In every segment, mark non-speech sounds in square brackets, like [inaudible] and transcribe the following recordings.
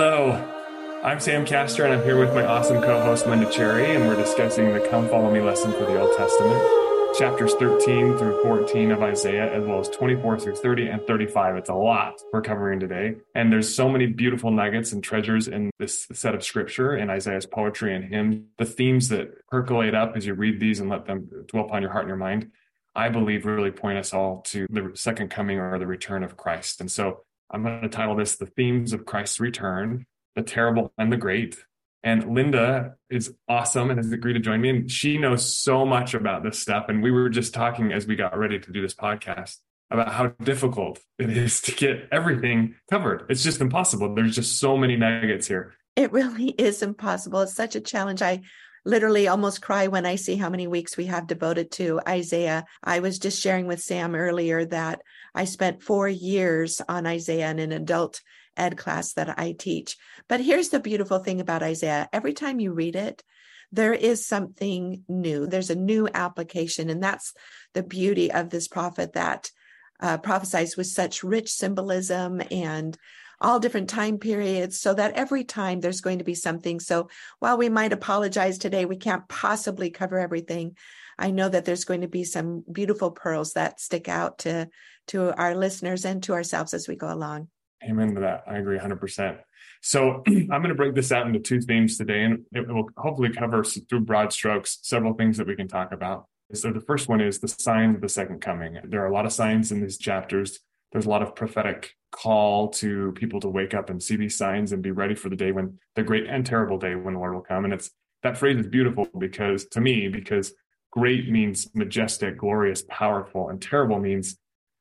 Hello, I'm Sam Castor, and I'm here with my awesome co host, Linda Cherry, and we're discussing the Come Follow Me lesson for the Old Testament, chapters 13 through 14 of Isaiah, as well as 24 through 30 and 35. It's a lot we're covering today. And there's so many beautiful nuggets and treasures in this set of scripture in Isaiah's poetry and hymns. The themes that percolate up as you read these and let them dwell upon your heart and your mind, I believe really point us all to the second coming or the return of Christ. And so I'm going to title this The Themes of Christ's Return, the Terrible and the Great. And Linda is awesome and has agreed to join me. And she knows so much about this stuff. And we were just talking as we got ready to do this podcast about how difficult it is to get everything covered. It's just impossible. There's just so many nuggets here. It really is impossible. It's such a challenge. I literally almost cry when I see how many weeks we have devoted to Isaiah. I was just sharing with Sam earlier that I spent four years on Isaiah in an adult ed class that I teach. But here's the beautiful thing about Isaiah every time you read it, there is something new. There's a new application. And that's the beauty of this prophet that uh, prophesies with such rich symbolism and all different time periods so that every time there's going to be something. So while we might apologize today, we can't possibly cover everything. I know that there's going to be some beautiful pearls that stick out to to our listeners and to ourselves as we go along. Amen to that. I agree 100%. So [clears throat] I'm going to break this out into two themes today, and it will hopefully cover through broad strokes several things that we can talk about. So the first one is the signs of the second coming. There are a lot of signs in these chapters. There's a lot of prophetic call to people to wake up and see these signs and be ready for the day when the great and terrible day when the Lord will come. And it's that phrase is beautiful because to me, because great means majestic, glorious, powerful, and terrible means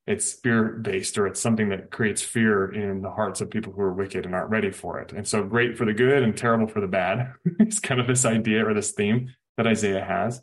it's spirit based or it's something that creates fear in the hearts of people who are wicked and aren't ready for it. And so great for the good and terrible for the bad. [laughs] it's kind of this idea or this theme that Isaiah has.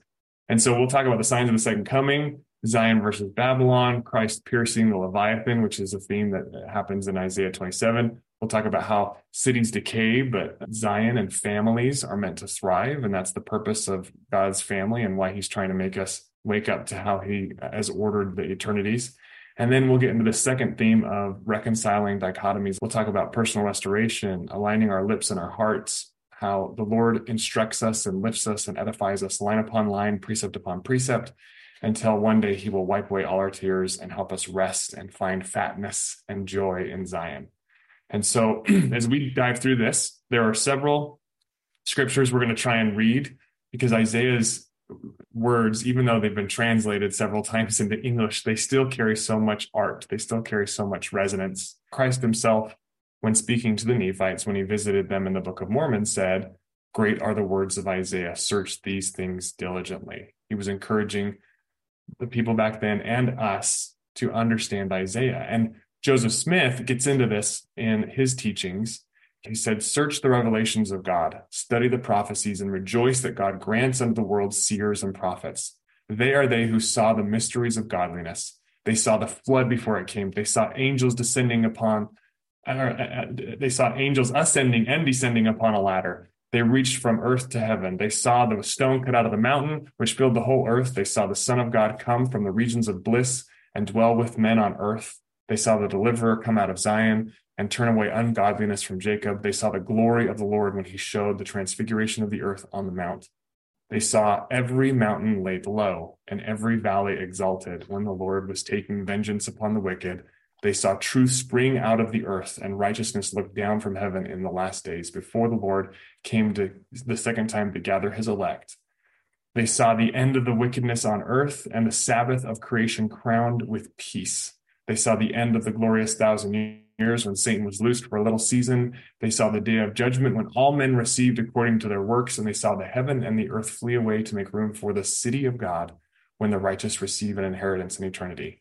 And so we'll talk about the signs of the second coming, Zion versus Babylon, Christ piercing the Leviathan, which is a theme that happens in Isaiah 27. We'll talk about how cities decay, but Zion and families are meant to thrive. And that's the purpose of God's family and why he's trying to make us wake up to how he has ordered the eternities. And then we'll get into the second theme of reconciling dichotomies. We'll talk about personal restoration, aligning our lips and our hearts, how the Lord instructs us and lifts us and edifies us line upon line, precept upon precept, until one day he will wipe away all our tears and help us rest and find fatness and joy in Zion. And so [clears throat] as we dive through this, there are several scriptures we're going to try and read because Isaiah's words, even though they've been translated several times into English, they still carry so much art. They still carry so much resonance. Christ himself, when speaking to the Nephites, when he visited them in the Book of Mormon, said, Great are the words of Isaiah, search these things diligently. He was encouraging the people back then and us to understand Isaiah. And Joseph Smith gets into this in his teachings he said, Search the revelations of God, study the prophecies, and rejoice that God grants unto the world seers and prophets. They are they who saw the mysteries of godliness. They saw the flood before it came. They saw angels descending upon, uh, uh, they saw angels ascending and descending upon a ladder. They reached from earth to heaven. They saw the stone cut out of the mountain, which filled the whole earth. They saw the Son of God come from the regions of bliss and dwell with men on earth. They saw the deliverer come out of Zion and turn away ungodliness from Jacob. They saw the glory of the Lord when he showed the transfiguration of the earth on the mount. They saw every mountain laid low and every valley exalted when the Lord was taking vengeance upon the wicked. They saw truth spring out of the earth and righteousness look down from heaven in the last days before the Lord came to the second time to gather his elect. They saw the end of the wickedness on earth and the Sabbath of creation crowned with peace. They saw the end of the glorious thousand years when Satan was loosed for a little season. They saw the day of judgment when all men received according to their works, and they saw the heaven and the earth flee away to make room for the city of God when the righteous receive an inheritance in eternity.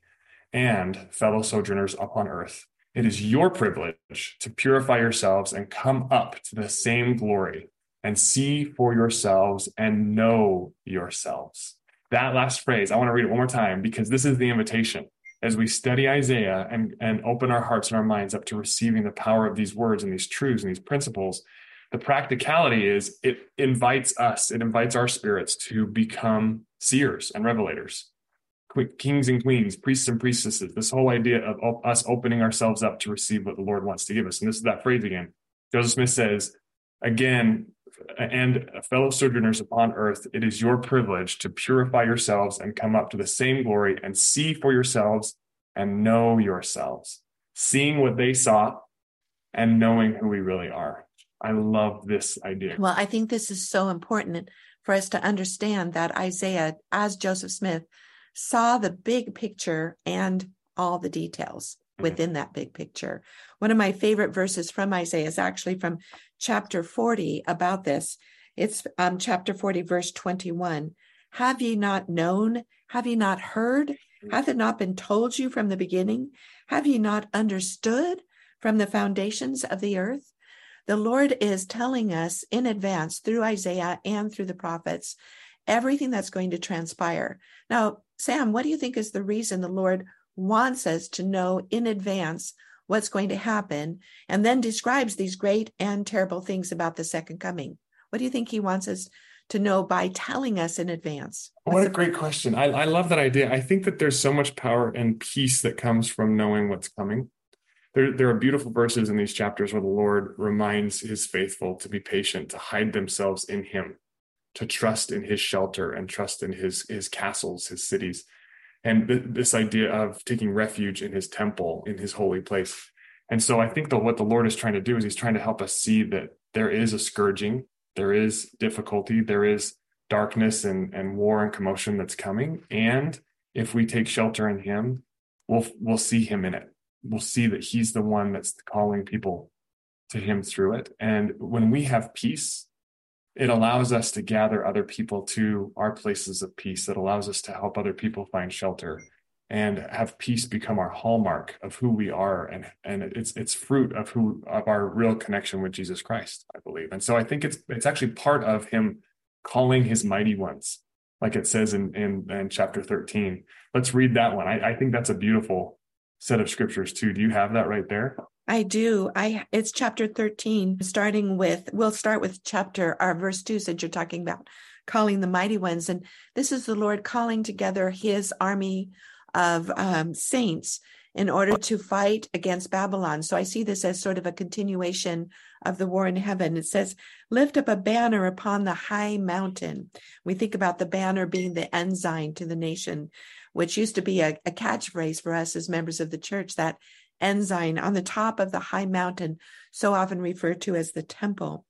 And fellow sojourners upon earth, it is your privilege to purify yourselves and come up to the same glory and see for yourselves and know yourselves. That last phrase, I want to read it one more time because this is the invitation as we study Isaiah and, and open our hearts and our minds up to receiving the power of these words and these truths and these principles, the practicality is it invites us, it invites our spirits to become seers and revelators, kings and queens, priests and priestesses. This whole idea of us opening ourselves up to receive what the Lord wants to give us. And this is that phrase again Joseph Smith says, again, and fellow sojourners upon earth, it is your privilege to purify yourselves and come up to the same glory and see for yourselves and know yourselves, seeing what they saw and knowing who we really are. I love this idea. Well, I think this is so important for us to understand that Isaiah, as Joseph Smith, saw the big picture and all the details. Within that big picture. One of my favorite verses from Isaiah is actually from chapter 40 about this. It's um, chapter 40, verse 21. Have ye not known? Have ye not heard? Mm-hmm. Hath it not been told you from the beginning? Have ye not understood from the foundations of the earth? The Lord is telling us in advance through Isaiah and through the prophets everything that's going to transpire. Now, Sam, what do you think is the reason the Lord wants us to know in advance what's going to happen and then describes these great and terrible things about the second coming? What do you think he wants us to know by telling us in advance? What's what a great question. I, I love that idea. I think that there's so much power and peace that comes from knowing what's coming. There, there are beautiful verses in these chapters where the Lord reminds his faithful to be patient, to hide themselves in him, to trust in his shelter and trust in his, his castles, his cities. And th- this idea of taking refuge in his temple, in his holy place. And so I think that what the Lord is trying to do is he's trying to help us see that there is a scourging, there is difficulty, there is darkness and, and war and commotion that's coming. And if we take shelter in him, we'll we'll see him in it we'll see that he's the one that's calling people to him through it. And when we have peace, it allows us to gather other people to our places of peace. It allows us to help other people find shelter and have peace become our hallmark of who we are. And and it's it's fruit of who of our real connection with Jesus Christ I believe. And so I think it's it's actually part of him calling his mighty ones like it says in in, in chapter 13 let's read that one. I, I think that's a beautiful set of scriptures too. Do you have that right there? I do. I it's chapter 13, starting with we'll start with chapter our verse 2 since you're talking about calling the mighty ones. And this is the Lord calling together his army of um, saints in order to fight against Babylon. So I see this as sort of a continuation of the war in heaven. It says, lift up a banner upon the high mountain. We think about the banner being the ensign to the nation which used to be a, a catchphrase for us as members of the church, that ensign on the top of the high mountain, so often referred to as the temple.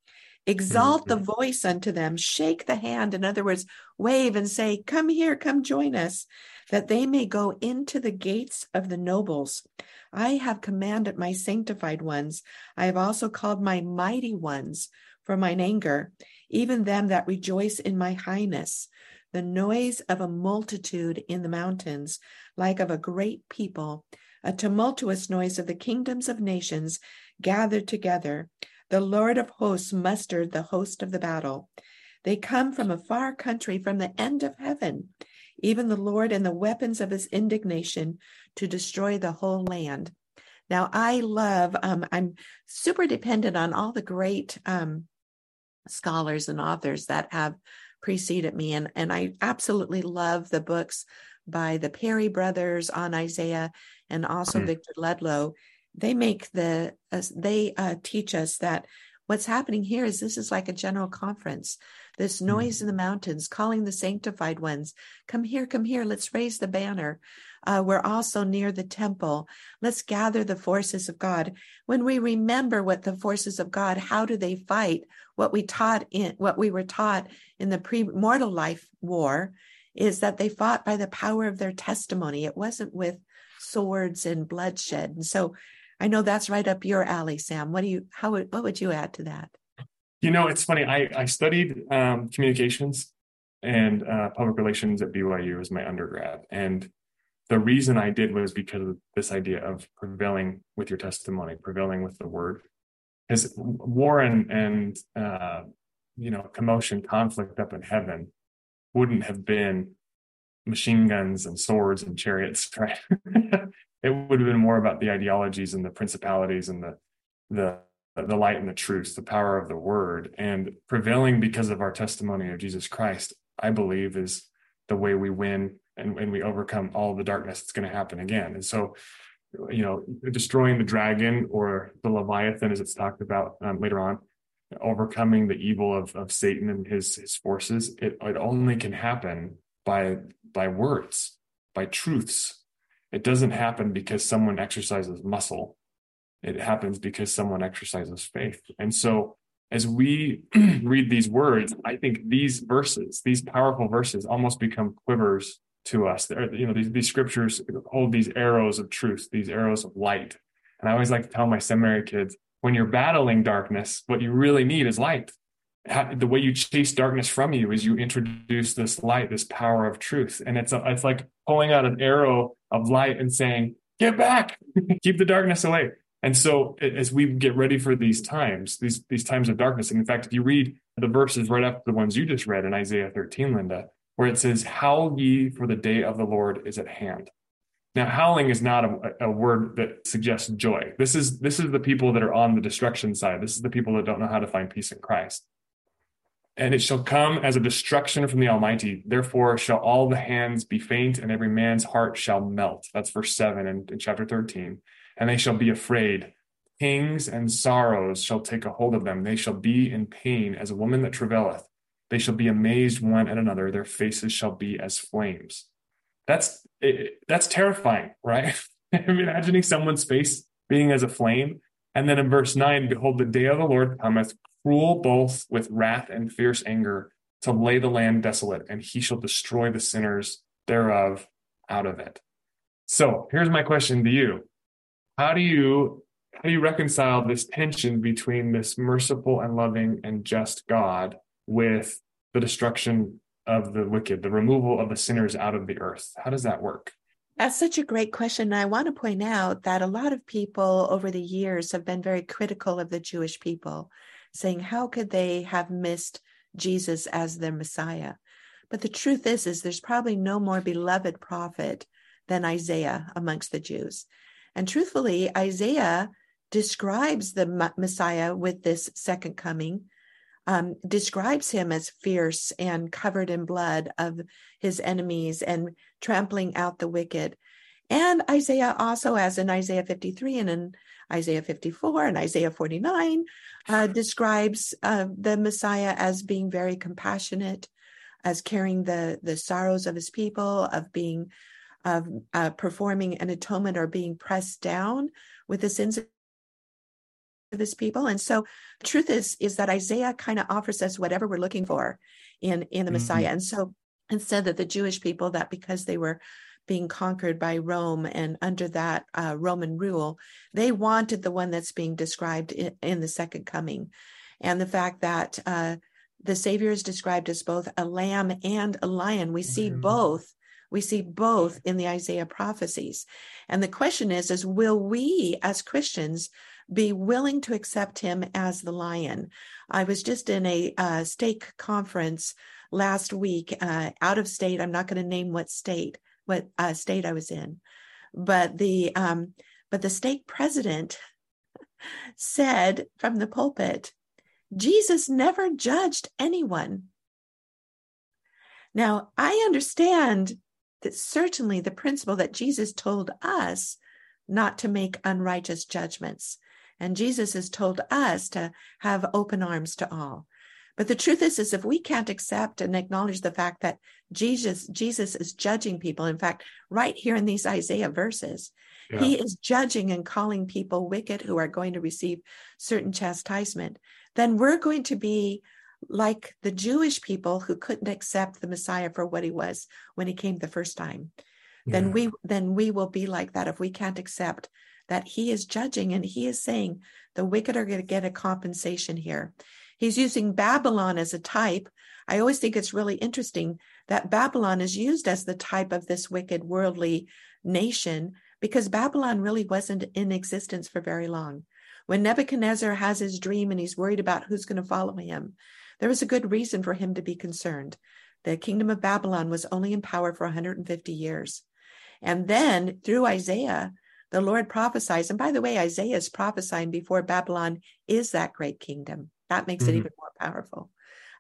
Exalt mm-hmm. the voice unto them, shake the hand, in other words, wave and say, Come here, come join us, that they may go into the gates of the nobles. I have commanded my sanctified ones. I have also called my mighty ones for mine anger, even them that rejoice in my highness the noise of a multitude in the mountains, like of a great people, a tumultuous noise of the kingdoms of nations gathered together. The Lord of hosts mustered the host of the battle. They come from a far country, from the end of heaven, even the Lord and the weapons of his indignation to destroy the whole land. Now, I love, um, I'm super dependent on all the great um, scholars and authors that have preceded me. And, and I absolutely love the books by the Perry brothers on Isaiah and also mm. Victor Ludlow. They make the, uh, they uh, teach us that what's happening here is this is like a general conference. This noise mm. in the mountains, calling the sanctified ones, come here, come here, let's raise the banner. Uh, we're also near the temple. Let's gather the forces of God. When we remember what the forces of God, how do they fight? What we taught in what we were taught in the pre-mortal life war is that they fought by the power of their testimony. It wasn't with swords and bloodshed. And so I know that's right up your alley, Sam. What do you how would what would you add to that? You know, it's funny. I I studied um, communications and uh, public relations at BYU as my undergrad, and the reason I did was because of this idea of prevailing with your testimony, prevailing with the word. Because war and, and uh, you know, commotion, conflict up in heaven wouldn't have been machine guns and swords and chariots, [laughs] right? it would have been more about the ideologies and the principalities and the the the light and the truth, the power of the word, and prevailing because of our testimony of Jesus Christ. I believe is the way we win and, and we overcome all the darkness that's going to happen again. And so you know, destroying the dragon or the Leviathan, as it's talked about um, later on, overcoming the evil of, of Satan and his his forces. It, it only can happen by by words, by truths. It doesn't happen because someone exercises muscle. It happens because someone exercises faith. And so as we [clears throat] read these words, I think these verses, these powerful verses, almost become quivers to us. They're, you know, these, these scriptures hold these arrows of truth, these arrows of light. And I always like to tell my seminary kids, when you're battling darkness, what you really need is light. The way you chase darkness from you is you introduce this light, this power of truth, and it's a, it's like pulling out an arrow of light and saying, "Get back, [laughs] keep the darkness away." And so, as we get ready for these times, these these times of darkness, and in fact, if you read the verses right after the ones you just read in Isaiah 13, Linda, where it says, Howl ye, for the day of the Lord is at hand. Now, howling is not a, a, word that suggests joy. This is this is the people that are on the destruction side. This is the people that don't know how to find peace in Christ. And it shall come as a destruction from the Almighty. Therefore shall all the hands be faint, and every man's heart shall melt. That's verse seven in, in chapter 13. And they shall be afraid. Kings and sorrows shall take a hold of them. They shall be in pain as a woman that travaileth. They shall be amazed one at another. Their faces shall be as flames. That's it, that's terrifying, right? [laughs] Imagining someone's face being as a flame. And then in verse nine, behold, the day of the Lord cometh, cruel both with wrath and fierce anger, to lay the land desolate, and he shall destroy the sinners thereof out of it. So here's my question to you. How do you how do you reconcile this tension between this merciful and loving and just God with the destruction of the wicked, the removal of the sinners out of the earth? How does that work? That's such a great question. and I want to point out that a lot of people over the years have been very critical of the Jewish people, saying, how could they have missed Jesus as their Messiah? But the truth is, is there's probably no more beloved prophet than Isaiah amongst the Jews. And truthfully, Isaiah describes the Messiah with this second coming um, describes him as fierce and covered in blood of his enemies and trampling out the wicked. And Isaiah also, as in Isaiah 53 and in Isaiah 54 and Isaiah 49, uh, describes uh, the Messiah as being very compassionate, as carrying the, the sorrows of his people, of being of uh, performing an atonement or being pressed down with the sins of his people. And so truth is, is that Isaiah kind of offers us whatever we're looking for in, in the mm-hmm. Messiah. And so instead that the Jewish people that because they were being conquered by Rome and under that uh, Roman rule, they wanted the one that's being described in, in the second coming. And the fact that uh, the Savior is described as both a lamb and a lion. We see mm-hmm. both. We see both in the Isaiah prophecies. And the question is, is will we as Christians be willing to accept him as the lion. I was just in a uh, stake conference last week, uh, out of state. I'm not going to name what state, what uh, state I was in, but the um, but the stake president said from the pulpit, Jesus never judged anyone. Now I understand that certainly the principle that Jesus told us not to make unrighteous judgments. And Jesus has told us to have open arms to all. But the truth is, is if we can't accept and acknowledge the fact that Jesus, Jesus is judging people, in fact, right here in these Isaiah verses, yeah. he is judging and calling people wicked who are going to receive certain chastisement, then we're going to be like the Jewish people who couldn't accept the Messiah for what he was when he came the first time. Yeah. Then we then we will be like that if we can't accept that he is judging and he is saying the wicked are going to get a compensation here. He's using Babylon as a type. I always think it's really interesting that Babylon is used as the type of this wicked worldly nation because Babylon really wasn't in existence for very long. When Nebuchadnezzar has his dream and he's worried about who's going to follow him, there was a good reason for him to be concerned. The kingdom of Babylon was only in power for 150 years. And then through Isaiah, the Lord prophesies. And by the way, Isaiah is prophesying before Babylon is that great kingdom. That makes mm-hmm. it even more powerful.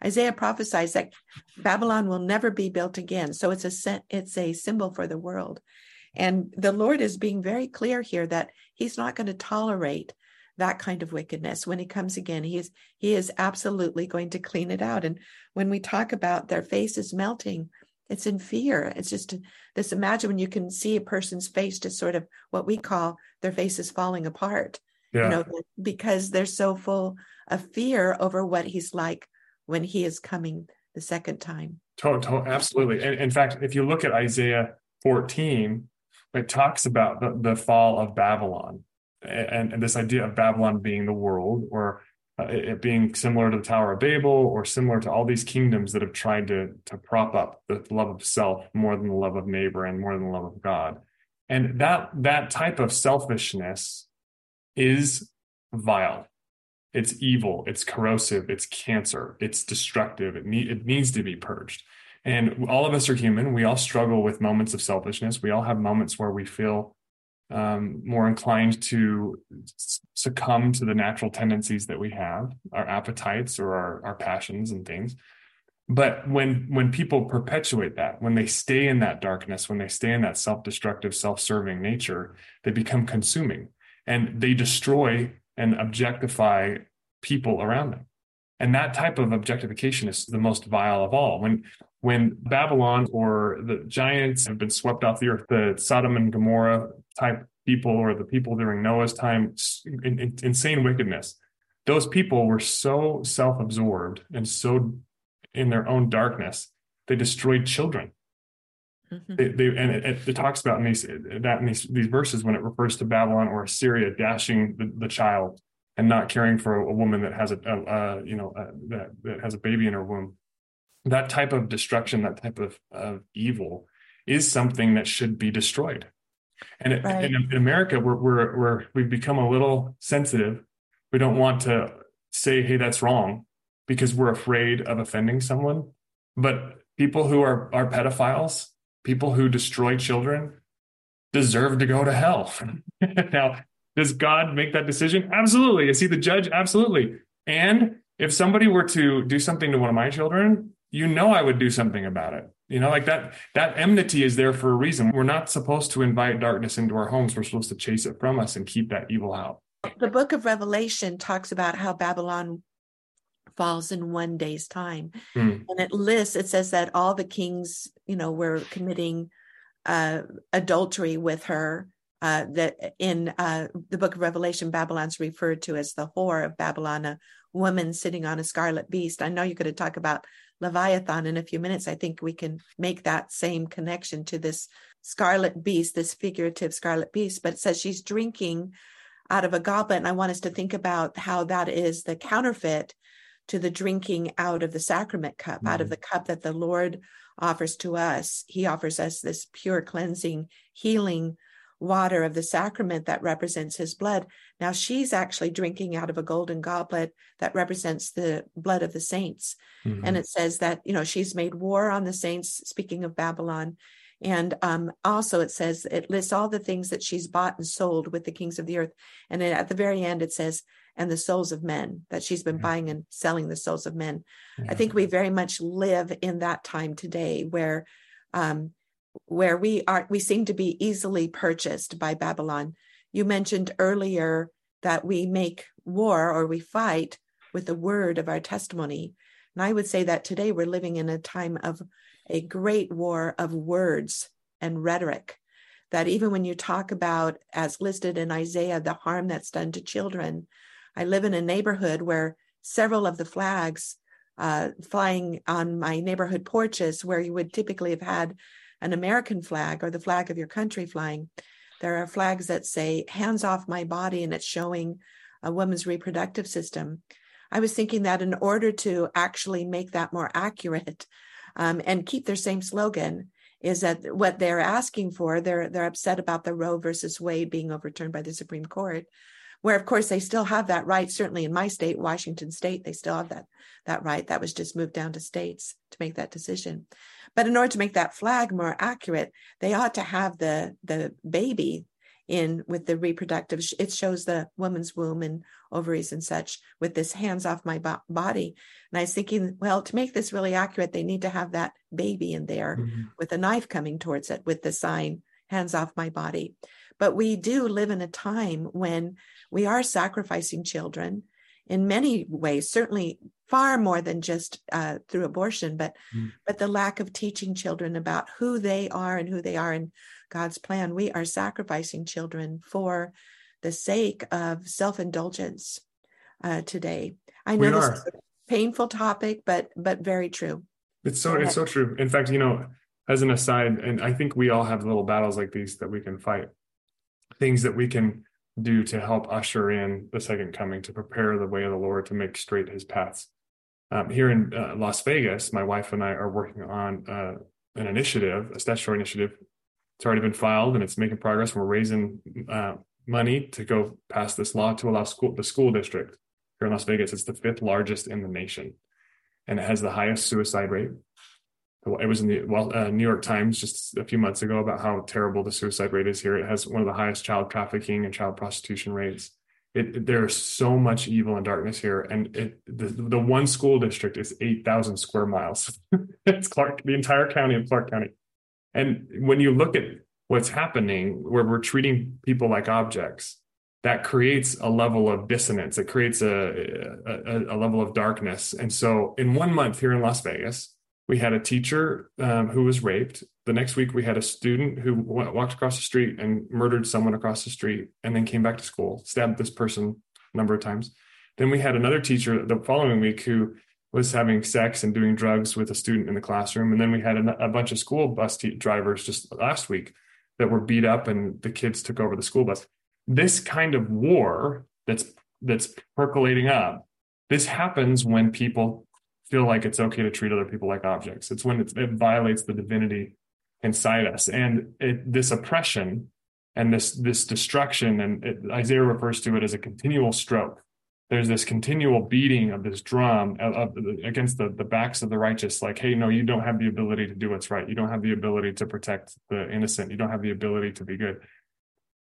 Isaiah prophesies that Babylon will never be built again. So it's a it's a symbol for the world. And the Lord is being very clear here that he's not going to tolerate that kind of wickedness. When he comes again he is he is absolutely going to clean it out. And when we talk about their faces melting it's in fear. It's just this imagine when you can see a person's face just sort of what we call their faces falling apart yeah. you know because they're so full of fear over what he's like when he is coming the second time. Totally, absolutely. And in fact, if you look at Isaiah 14, it talks about the, the fall of Babylon and, and, this idea of Babylon being the world or uh, it being similar to the Tower of Babel or similar to all these kingdoms that have tried to, to prop up the love of self more than the love of neighbor and more than the love of God. And that that type of selfishness is vile. It's evil, it's corrosive, it's cancer, it's destructive, it, need, it needs to be purged. And all of us are human. We all struggle with moments of selfishness. We all have moments where we feel um, more inclined to succumb to the natural tendencies that we have, our appetites or our, our passions and things. But when when people perpetuate that, when they stay in that darkness, when they stay in that self-destructive, self-serving nature, they become consuming and they destroy and objectify people around them. And that type of objectification is the most vile of all. When when Babylon or the giants have been swept off the earth, the Sodom and Gomorrah type people or the people during Noah's time, in, in, insane wickedness, those people were so self absorbed and so in their own darkness, they destroyed children. Mm-hmm. They, they, and it, it, talks about in these that in these, these verses when it refers to Babylon or Assyria dashing the, the child and not caring for a, a woman that has a, a, you know that, that has a baby in her womb that type of destruction that type of, of evil is something that should be destroyed and right. in, in, america we're, we're we're we've become a little sensitive we don't want to say hey that's wrong because we're afraid of offending someone but people who are are pedophiles people who destroy children deserve to go to hell [laughs] now does God make that decision? Absolutely. Is he the judge? Absolutely. And if somebody were to do something to one of my children, you know I would do something about it. You know, like that that enmity is there for a reason. We're not supposed to invite darkness into our homes. We're supposed to chase it from us and keep that evil out. The book of Revelation talks about how Babylon falls in one day's time. Mm. And it lists, it says that all the kings, you know, were committing uh, adultery with her uh, that in uh, the book of Revelation, Babylon's referred to as the whore of Babylon, a woman sitting on a scarlet beast. I know you're going to talk about Leviathan in a few minutes. I think we can make that same connection to this scarlet beast, this figurative scarlet beast, but it says she's drinking out of a goblet. And I want us to think about how that is the counterfeit to the drinking out of the sacrament cup, mm-hmm. out of mm-hmm. the cup that the Lord offers to us. He offers us this pure cleansing, healing water of the sacrament that represents his blood. Now she's actually drinking out of a golden goblet that represents the blood of the saints. Mm-hmm. And it says that, you know, she's made war on the saints, speaking of Babylon. And um, also it says, it lists all the things that she's bought and sold with the kings of the earth. And then at the very end, it says, and the souls of men, that she's been mm-hmm. buying and selling the souls of men. Mm-hmm. I think we very much live in that time today where um, where we are we seem to be easily purchased by Babylon. You mentioned earlier that we make war or we fight with the word of our testimony. And I would say that today we're living in a time of a great war of words and rhetoric. That even when you talk about, as listed in Isaiah, the harm that's done to children, I live in a neighborhood where several of the flags uh, flying on my neighborhood porches, where you would typically have had an American flag or the flag of your country flying. There are flags that say hands off my body and it's showing a woman's reproductive system. I was thinking that in order to actually make that more accurate um, and keep their same slogan, is that what they're asking for? They're they're upset about the Roe versus Wade being overturned by the Supreme Court, where of course they still have that right. Certainly in my state, Washington State, they still have that that right. That was just moved down to states to make that decision. But in order to make that flag more accurate, they ought to have the the baby in with the reproductive it shows the woman's womb and ovaries and such with this hands off my bo- body and i was thinking well to make this really accurate they need to have that baby in there mm-hmm. with a knife coming towards it with the sign hands off my body. But we do live in a time when we are sacrificing children in many ways, certainly far more than just uh, through abortion, but mm. but the lack of teaching children about who they are and who they are in God's plan. We are sacrificing children for the sake of self indulgence uh, today. I know this is a painful topic, but but very true. It's so it's so true. In fact, you know, as an aside, and I think we all have little battles like these that we can fight, things that we can do to help usher in the second coming, to prepare the way of the Lord, to make straight His paths. Um, here in uh, Las Vegas, my wife and I are working on uh, an initiative, a statutory initiative. It's already been filed and it's making progress. We're raising uh, money to go pass this law to allow school the school district here in Las Vegas. It's the fifth largest in the nation, and it has the highest suicide rate. It was in the well, uh, New York Times just a few months ago about how terrible the suicide rate is here. It has one of the highest child trafficking and child prostitution rates. It, there's so much evil and darkness here, and it, the the one school district is eight thousand square miles. [laughs] it's Clark, the entire county of Clark County, and when you look at what's happening, where we're treating people like objects, that creates a level of dissonance. It creates a, a, a level of darkness. And so, in one month here in Las Vegas, we had a teacher um, who was raped. The next week, we had a student who w- walked across the street and murdered someone across the street, and then came back to school, stabbed this person a number of times. Then we had another teacher the following week who was having sex and doing drugs with a student in the classroom. And then we had a, a bunch of school bus t- drivers just last week that were beat up, and the kids took over the school bus this kind of war that's that's percolating up this happens when people feel like it's okay to treat other people like objects. It's when it, it violates the divinity inside us. And it, this oppression and this this destruction and it, isaiah refers to it as a continual stroke. There's this continual beating of this drum of, of, against the, the backs of the righteous. Like hey no you don't have the ability to do what's right. You don't have the ability to protect the innocent. You don't have the ability to be good.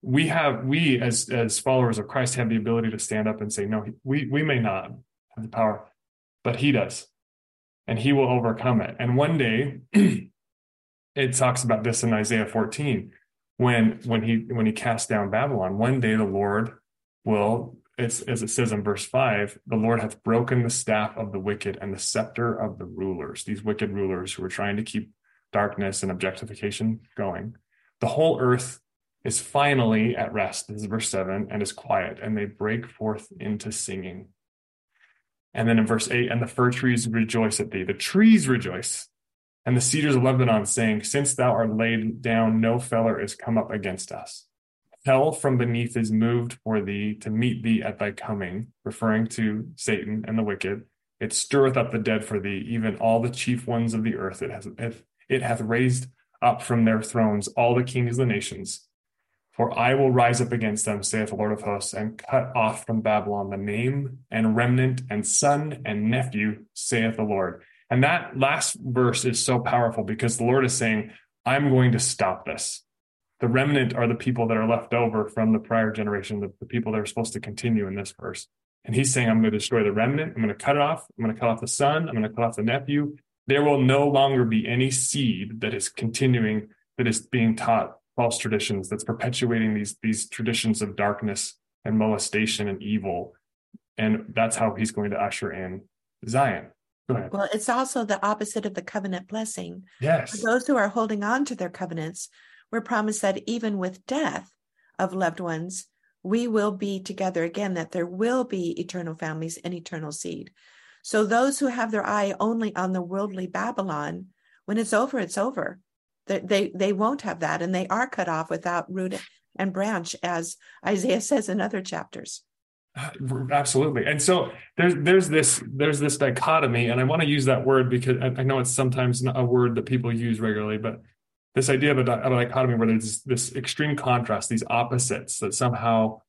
We have we as as followers of Christ have the ability to stand up and say no we we may not have the power but he does and he will overcome it and one day [clears throat] it talks about this in Isaiah 14 when when he when he cast down Babylon one day the Lord will it's as it says in verse 5 the Lord hath broken the staff of the wicked and the scepter of the rulers these wicked rulers who are trying to keep darkness and objectification going the whole earth is finally at rest. This is verse 7 and is quiet, and they break forth into singing. And then in verse 8, and the fir trees rejoice at thee, the trees rejoice, and the cedars of Lebanon, saying, Since thou art laid down, no feller is come up against us. Hell from beneath is moved for thee to meet thee at thy coming, referring to Satan and the wicked. It stirreth up the dead for thee, even all the chief ones of the earth. It, it hath raised up from their thrones all the kings of the nations for I will rise up against them, saith the Lord of hosts, and cut off from Babylon the name and remnant and son and nephew, saith the Lord. And that last verse is so powerful because the Lord is saying, I'm going to stop this. The remnant are the people that are left over from the prior generation, the, the people that are supposed to continue in this verse. And he's saying, I'm going to destroy the remnant. I'm going to cut it off. I'm going to cut off the son. I'm going to cut off the nephew. There will no longer be any seed that is continuing, that is being taught false traditions that's perpetuating these these traditions of darkness and molestation and evil. And that's how he's going to usher in zion. Well it's also the opposite of the covenant blessing. Yes. For those who are holding on to their covenants we're promised that even with death of loved ones we will be together again that there will be eternal families and eternal seed. So those who have their eye only on the worldly babylon when it's over it's over they, they, won't have that, and they are cut off without root and branch, as Isaiah says in other chapters. Uh, absolutely, and so there's there's this there's this dichotomy, and I want to use that word because I, know it's sometimes a word that people use regularly, but this idea of a, of a dichotomy where there's this extreme contrast, these opposites that somehow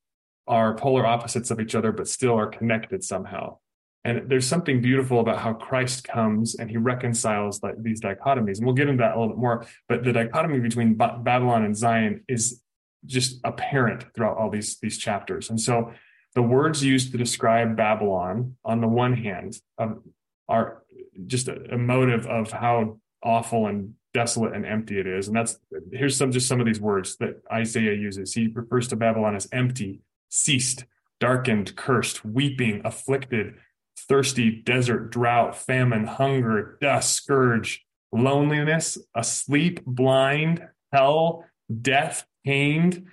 are polar opposites of each other, but still are connected somehow. And there's something beautiful about how Christ comes and he reconciles these dichotomies. And we'll get into that a little bit more. But the dichotomy between ba- Babylon and Zion is just apparent throughout all these, these chapters. And so the words used to describe Babylon, on the one hand, um, are just a, a motive of how awful and desolate and empty it is. And that's here's some just some of these words that Isaiah uses. He refers to Babylon as empty, ceased, darkened, cursed, weeping, afflicted, thirsty, desert, drought, famine, hunger, dust, scourge, loneliness, asleep, blind, hell, death, pained,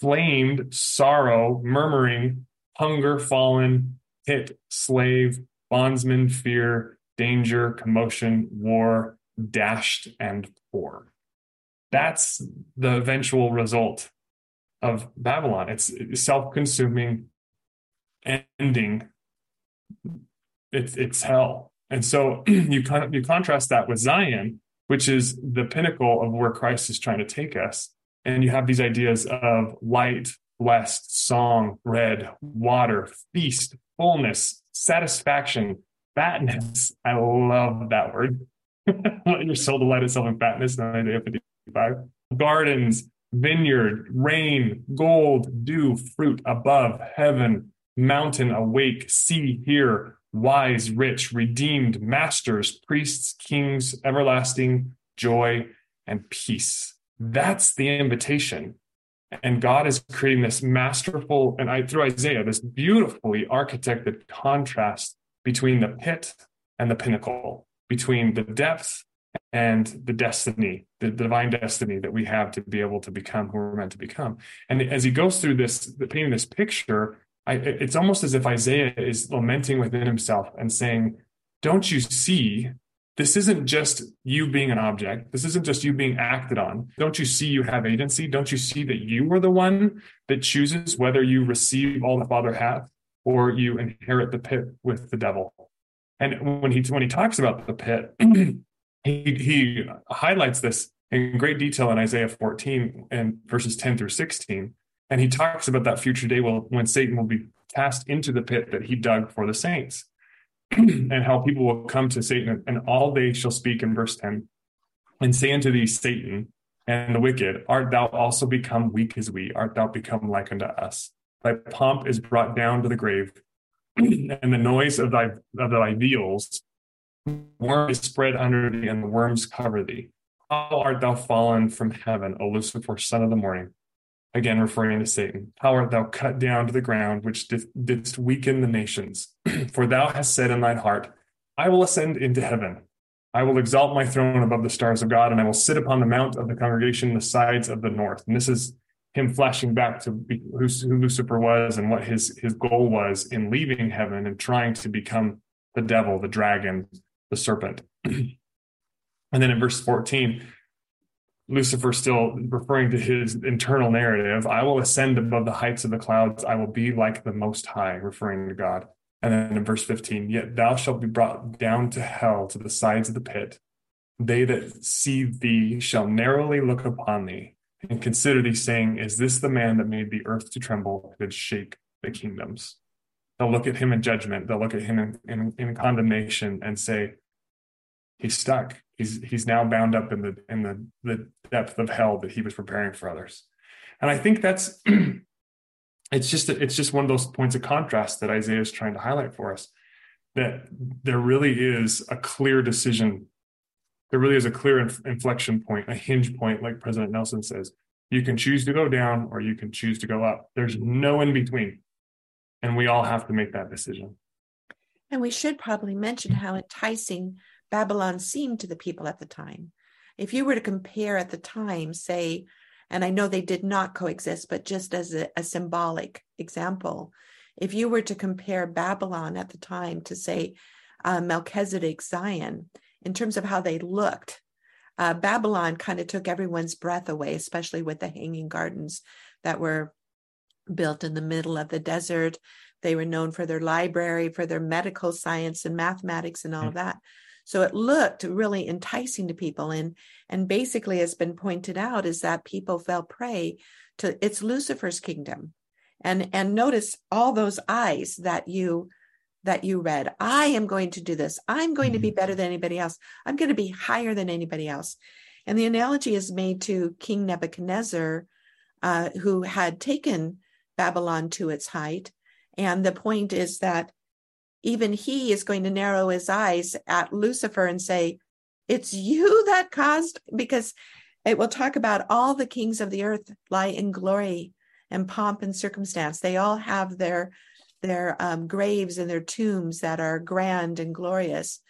flamed, sorrow, murmuring, hunger, fallen, pit, slave, bondsman, fear, danger, commotion, war, dashed, and poor. That's the eventual result of Babylon. It's self consuming, ending. It's, it's hell. And so [clears throat] you, you contrast that with Zion, which is the pinnacle of where Christ is trying to take us. And you have these ideas of light, blessed, song, bread, water, feast, fullness, satisfaction, fatness. I love that word. [laughs] Let your soul delight itself in fatness, Isaiah 55. Gardens, vineyard, rain, gold, dew, fruit above, heaven, mountain awake, see, hear, wise, rich, redeemed, masters, priests, kings, everlasting joy and peace. That's the invitation. And God is creating this masterful, and I through Isaiah, this beautifully architected contrast between the pit and the pinnacle, between the depth and the destiny, the divine destiny that we have to be able to become who we're meant to become. And as he goes through this, the painting this picture, I, it's almost as if Isaiah is lamenting within himself and saying, Don't you see? This isn't just you being an object. This isn't just you being acted on. Don't you see you have agency? Don't you see that you are the one that chooses whether you receive all the Father hath or you inherit the pit with the devil? And when he when he talks about the pit, [clears throat] he he highlights this in great detail in Isaiah 14 and verses 10 through 16 and he talks about that future day when Satan will be cast into the pit that he dug for the saints, [clears throat] and how people will come to Satan, and all they shall speak in verse 10 and say unto thee, Satan and the wicked, Art thou also become weak as we? Art thou become like unto us? Thy pomp is brought down to the grave, [clears throat] and the noise of thy of thy wheels, worm is spread under thee, and the worms cover thee. How art thou fallen from heaven, O Lucifer, son of the morning? Again referring to Satan, how art thou cut down to the ground, which didst weaken the nations? [clears throat] For thou hast said in thine heart, I will ascend into heaven. I will exalt my throne above the stars of God, and I will sit upon the mount of the congregation, the sides of the north. And this is him flashing back to who, who Lucifer was and what his, his goal was in leaving heaven and trying to become the devil, the dragon, the serpent. [clears throat] and then in verse 14, Lucifer still referring to his internal narrative, I will ascend above the heights of the clouds. I will be like the Most High, referring to God. And then in verse 15, yet thou shalt be brought down to hell to the sides of the pit. They that see thee shall narrowly look upon thee and consider thee, saying, Is this the man that made the earth to tremble and shake the kingdoms? They'll look at him in judgment. They'll look at him in, in, in condemnation and say, He's stuck he's he's now bound up in the in the the depth of hell that he was preparing for others. And i think that's [clears throat] it's just it's just one of those points of contrast that isaiah is trying to highlight for us that there really is a clear decision. There really is a clear inf- inflection point a hinge point like president nelson says. You can choose to go down or you can choose to go up. There's no in between. And we all have to make that decision. And we should probably mention how enticing Babylon seemed to the people at the time. If you were to compare at the time, say, and I know they did not coexist, but just as a, a symbolic example, if you were to compare Babylon at the time to, say, uh, Melchizedek Zion, in terms of how they looked, uh, Babylon kind of took everyone's breath away, especially with the hanging gardens that were built in the middle of the desert. They were known for their library, for their medical science and mathematics and all of that. So it looked really enticing to people. And, and basically, has been pointed out, is that people fell prey to it's Lucifer's kingdom. And, and notice all those eyes that you that you read. I am going to do this. I'm going to be mm-hmm. better than anybody else. I'm going to be higher than anybody else. And the analogy is made to King Nebuchadnezzar, uh, who had taken Babylon to its height. And the point is that even he is going to narrow his eyes at Lucifer and say, it's you [laughs] that caused because it will talk about all the kings of the earth lie in glory and pomp and circumstance. They all have their their um, graves and their tombs that are grand and glorious.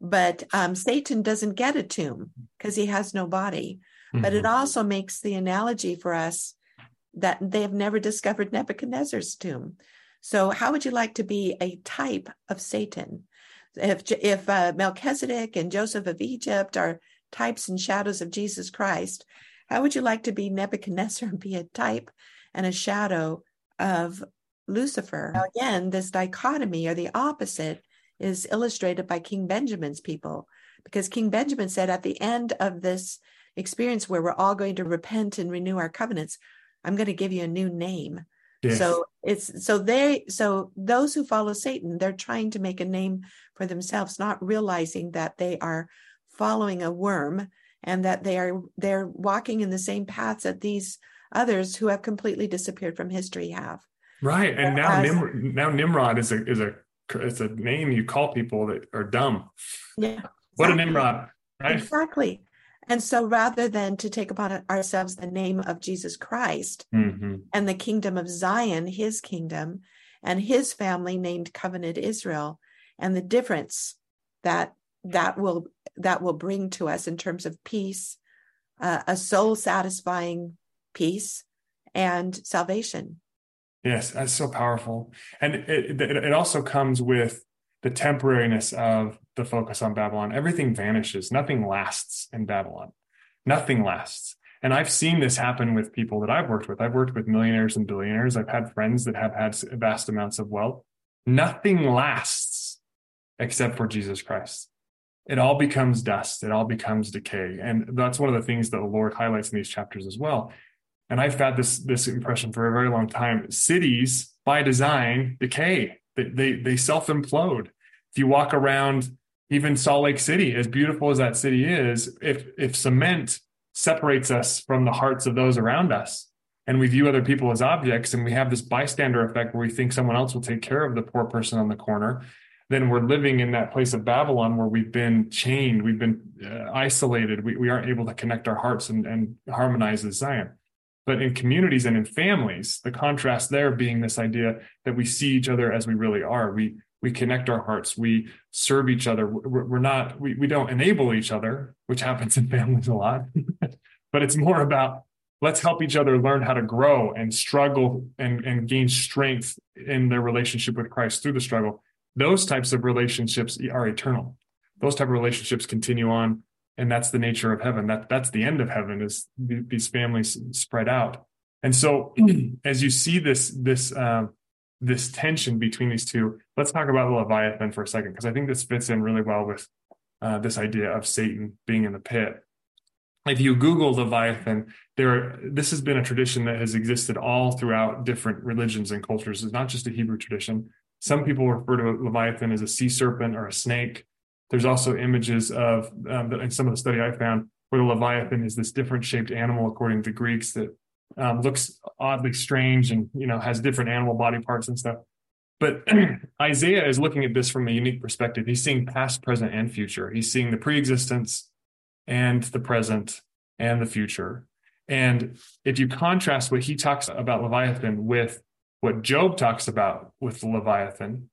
But um, Satan doesn't get a tomb because he has no body. Mm-hmm. But it mm-hmm. also makes the analogy for us that they have never discovered Nebuchadnezzar's tomb. So, how would you like to be a type of Satan? If if uh, Melchizedek and Joseph of Egypt are types and shadows of Jesus Christ, how would you like to be Nebuchadnezzar and be a type and a shadow of Lucifer? Now, again, this dichotomy or the opposite is illustrated by King Benjamin's people, because King Benjamin said at the end of this experience where we're all going to repent and renew our covenants, I'm going to give you a new name. Yes. So it's so they so those who follow Satan, they're trying to make a name for themselves, not realizing that they are following a worm and that they are they're walking in the same paths that these others who have completely disappeared from history have. Right, and now As, Nim, now Nimrod is a is a it's a name you call people that are dumb. Yeah, exactly. what a Nimrod, right? Exactly. And so rather than to take upon ourselves the name of Jesus Christ mm-hmm. and the kingdom of Zion, his kingdom, and his family named Covenant Israel, and the difference that that will that will bring to us in terms of peace, uh, a soul satisfying peace, and salvation. Yes, that's so powerful, and it, it, it also comes with the temporariness of the focus on Babylon. Everything vanishes. Nothing lasts in Babylon. Nothing lasts. And I've seen this happen with people that I've worked with. I've worked with millionaires and billionaires. I've had friends that have had vast amounts of wealth. Nothing lasts except for Jesus Christ. It all becomes dust. It all becomes decay. And that's one of the things that the Lord highlights in these chapters as well. And I've had this, this impression for a very long time. Cities by design decay. They, they, they self implode. If you walk around even Salt Lake City, as beautiful as that city is, if if cement separates us from the hearts of those around us, and we view other people as objects, and we have this bystander effect where we think someone else will take care of the poor person on the corner, then we're living in that place of Babylon where we've been chained, we've been uh, isolated, we, we aren't able to connect our hearts and, and harmonize as Zion. But in communities and in families, the contrast there being this idea that we see each other as we really are. We we connect our hearts. We serve each other. We're, not we, we don't enable each other which happens in [laughs] families a lot. [laughs] But it's more about let's help each other learn how to grow and struggle and, and gain strength in their relationship with christ through the struggle. Those types of relationships are eternal. Those type of relationships continue on and that's the nature of heaven. That that's the end of heaven is these families spread out. And so [clears throat] as you see this this uh, this tension between these two. Let's talk about the Leviathan for a second, because I think this fits in really well with uh, this idea of Satan being in the pit. If you Google Leviathan, there this has been a tradition that has existed all throughout different religions and cultures. It's not just a Hebrew tradition. Some people refer to Leviathan as a sea serpent or a snake. There's also images of um, in some of the study I found where the Leviathan is this different shaped animal, according to the Greeks, that um, looks oddly strange and you know has different animal body parts and stuff. But [clears throat] isaiah is looking at this from a unique perspective. He's seeing past present and future. He's seeing the pre-existence and the present and the future. And if you contrast what he talks about leviathan with what job talks about with the leviathan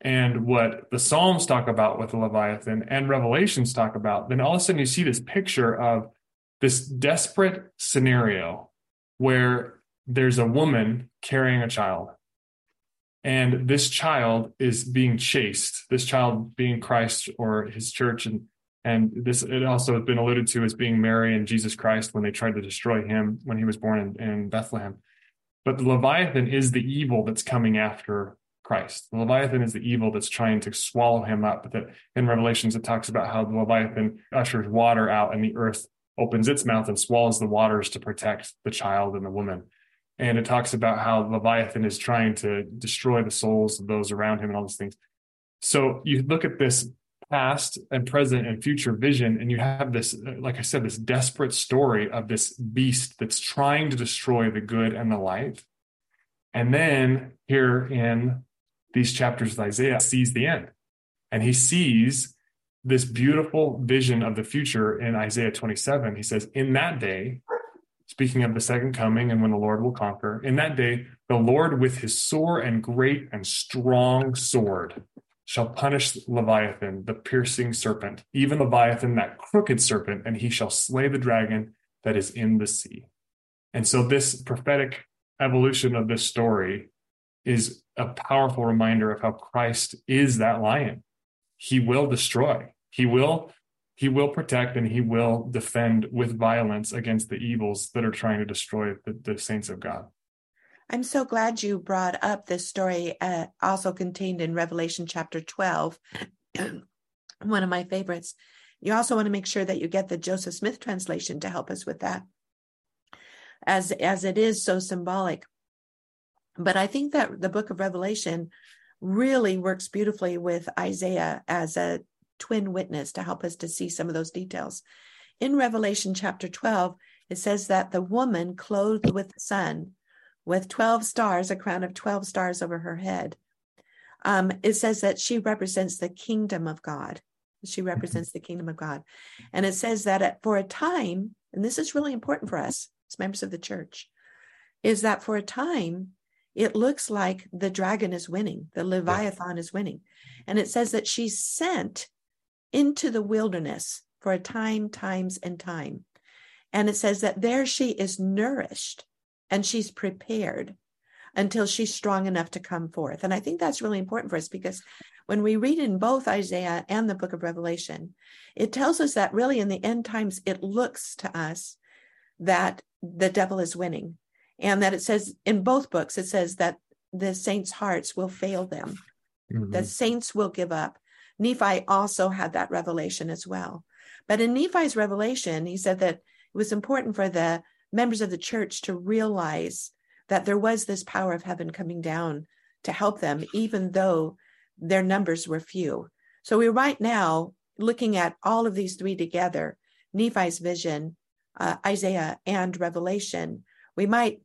and what the psalms talk about with the leviathan and revelations talk about then all of a sudden you see this picture of this desperate scenario where there's a woman carrying a child. And this child is being chased this child being christ or his church. And and this it also has been alluded to as being mary and jesus christ when they tried to destroy him when he was born in, in bethlehem. But the leviathan is the evil that's coming after christ. The leviathan is the evil that's trying to swallow him up. That in revelations it talks about how the leviathan ushers water out and the earth opens its mouth and swallows the waters to protect the child and the woman. And it talks about how Leviathan is trying to destroy the souls of those around him and all these things. So you look at this past and present and future vision, and you have this, like I said, this desperate story of this beast that's trying to destroy the good and the light. And then here in these chapters of Isaiah sees the end. And he sees this beautiful vision of the future in Isaiah 27. He says, In that day, speaking of the second coming and when the Lord will conquer, in that day, the Lord with his sore and great and strong sword shall punish Leviathan, the piercing serpent, even Leviathan, that crooked serpent, and he shall slay the dragon that is in the sea. And so, this prophetic evolution of this story is a powerful reminder of how Christ is that lion. He will destroy, he will he will protect and he will defend with violence against the evils that are trying to destroy the, the saints of God. I'm so glad you brought up this story, uh, also contained in Revelation chapter 12, [clears throat] one of my favorites. You also want to make sure that you get the Joseph Smith translation to help us with that, as as it is so symbolic. But I think that the book of Revelation really works beautifully with Isaiah as a twin witness to help us to see some of those details. In Revelation chapter 12, it says that the woman clothed with the sun, with 12 stars, a crown of 12 stars over her head, um, it says that she represents the kingdom of God. She mm-hmm. represents the kingdom of God. And it says that for a time, and this is really important for us as members of the church, is that for a time, it looks like the dragon is winning, the Leviathan yeah. is winning. And it says that she's sent into the wilderness for a time, times, and time. And it says that there she is nourished and she's prepared until she's strong enough to come forth. And I think that's really important for us because when we read in both Isaiah and the book of Revelation, it tells us that really in the end times, it looks to us that the devil is winning. And that it says in both books, it says that the saints' hearts will fail them, mm-hmm. the saints will give up. Nephi also had that revelation as well. But in Nephi's revelation, he said that it was important for the members of the church to realize that there was this power of heaven coming down to help them, even though their numbers were few. So we're right now looking at all of these three together Nephi's vision, uh, Isaiah, and Revelation. We might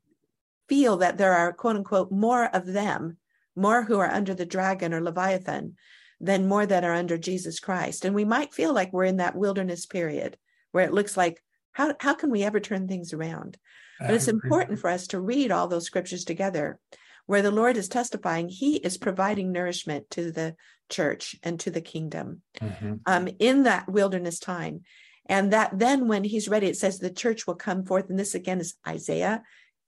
feel that there are, quote unquote, more of them, more who are under the dragon or Leviathan than more that are under Jesus Christ. And we might feel like we're in that wilderness period where it looks like, how, how can we ever turn things around? But it's important for us to read all those scriptures together where the Lord is testifying, He is providing nourishment to the church and to the kingdom mm-hmm. um, in that wilderness time. And that then, when He's ready, it says the church will come forth. And this again is Isaiah,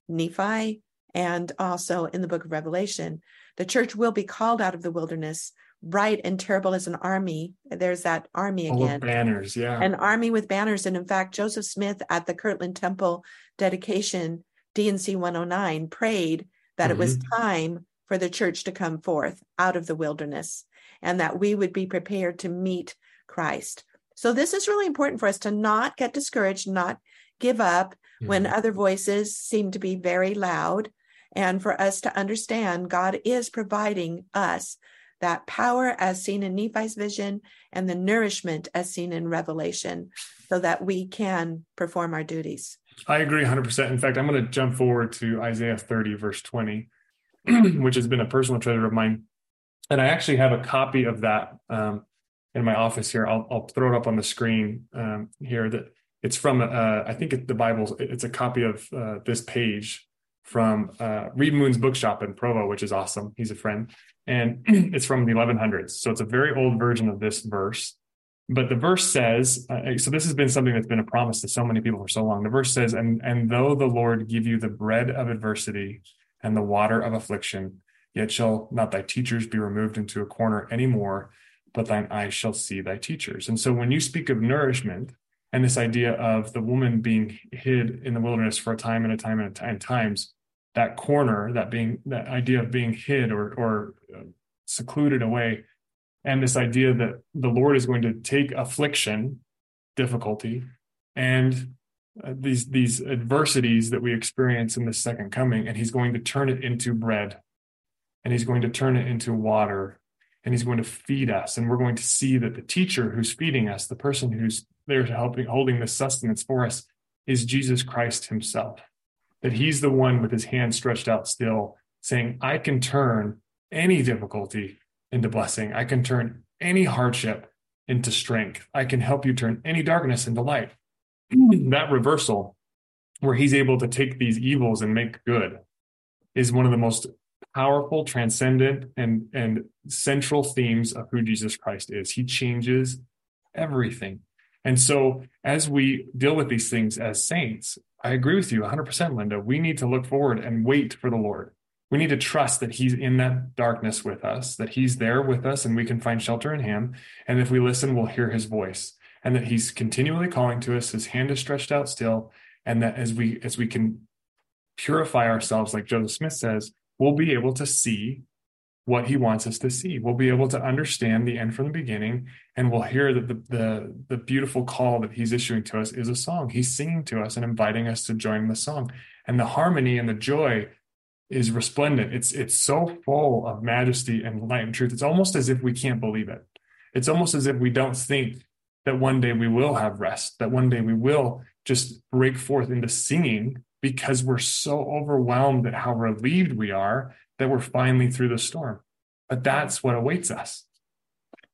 Nephi, and also in the book of Revelation. The church will be called out of the wilderness bright and terrible as an army. There's that army again. banners, yeah. An army with banners. And in fact, Joseph Smith at the Kirtland Temple dedication, D&C 109, prayed that mm-hmm. it was mm-hmm. time for the church to come forth out of the wilderness and that we would be prepared to meet Christ. So this is really important for us to not get discouraged, not give up mm-hmm. when other voices seem to be very loud, and for us to understand God is providing us that power as seen in Nephi's vision and the nourishment as seen in Revelation so that we can perform our duties. I agree 100%. In fact, I'm going to jump forward to Isaiah 30, verse 20, [clears throat] which has been a personal treasure of mine. And I actually have a copy of that um, in my office here. I'll, I'll, throw it up on the screen um, here. That it's from, uh, I think it, the Bible, it's a copy of uh, this page from uh, Reed Moon's bookshop in Provo, which is awesome. He's a friend and [clears throat] it's from the 1100s. So it's a very old version of this verse. But the verse says, uh, so this has been something that's been a promise to so many people for so long. The verse says, and, and though the Lord give you the bread of adversity and the water of affliction, yet shall not thy teachers be removed into a corner anymore, but thine eyes shall see thy teachers. And so when you speak of nourishment and this idea of the woman being hid in the wilderness for a time and a time and, a time, and times, that corner, that being that idea of being hid or or uh, secluded away, and this idea that the Lord is going to take affliction, difficulty, and uh, these these adversities that we experience in the second coming, and He's going to turn it into bread, and He's going to turn it into water, and He's going to feed us, and we're going to see that the teacher who's feeding us, the person who's there to helping holding the sustenance for us, is Jesus Christ Himself that he's the one with his hand stretched out still, saying, I can turn any difficulty into blessing. I can turn any hardship into strength. I can help you turn any darkness into light. Hmm. that reversal, where he's able to take these evils and make good, is one of the most powerful, transcendent, and, and central themes of who Jesus Christ is. He changes everything. And so, as we deal with these things as saints, I agree with you 100%, Lynda. We need to look forward and wait for the Lord. We need to trust that He's in that darkness with us, that He's there with us, and we can find shelter in Him. And if we listen, we'll hear His voice, and that He's continually calling to us. His hand is stretched out still, and that as we as we can purify ourselves, like Joseph Smith says, we'll be able to see what he wants us to see. We'll be able to understand the end from the beginning, and we'll hear that the, the, the beautiful call that he's issuing to us is a song. He's singing to us and inviting us to join the song. And the harmony and the joy is resplendent. It's it's so full of majesty and light and truth. It's almost as if we can't believe it. It's almost as if we don't think that one day we will have rest, that one day we will just break forth into singing because we're so overwhelmed at how relieved we are that we're finally through the storm. But that's what awaits us.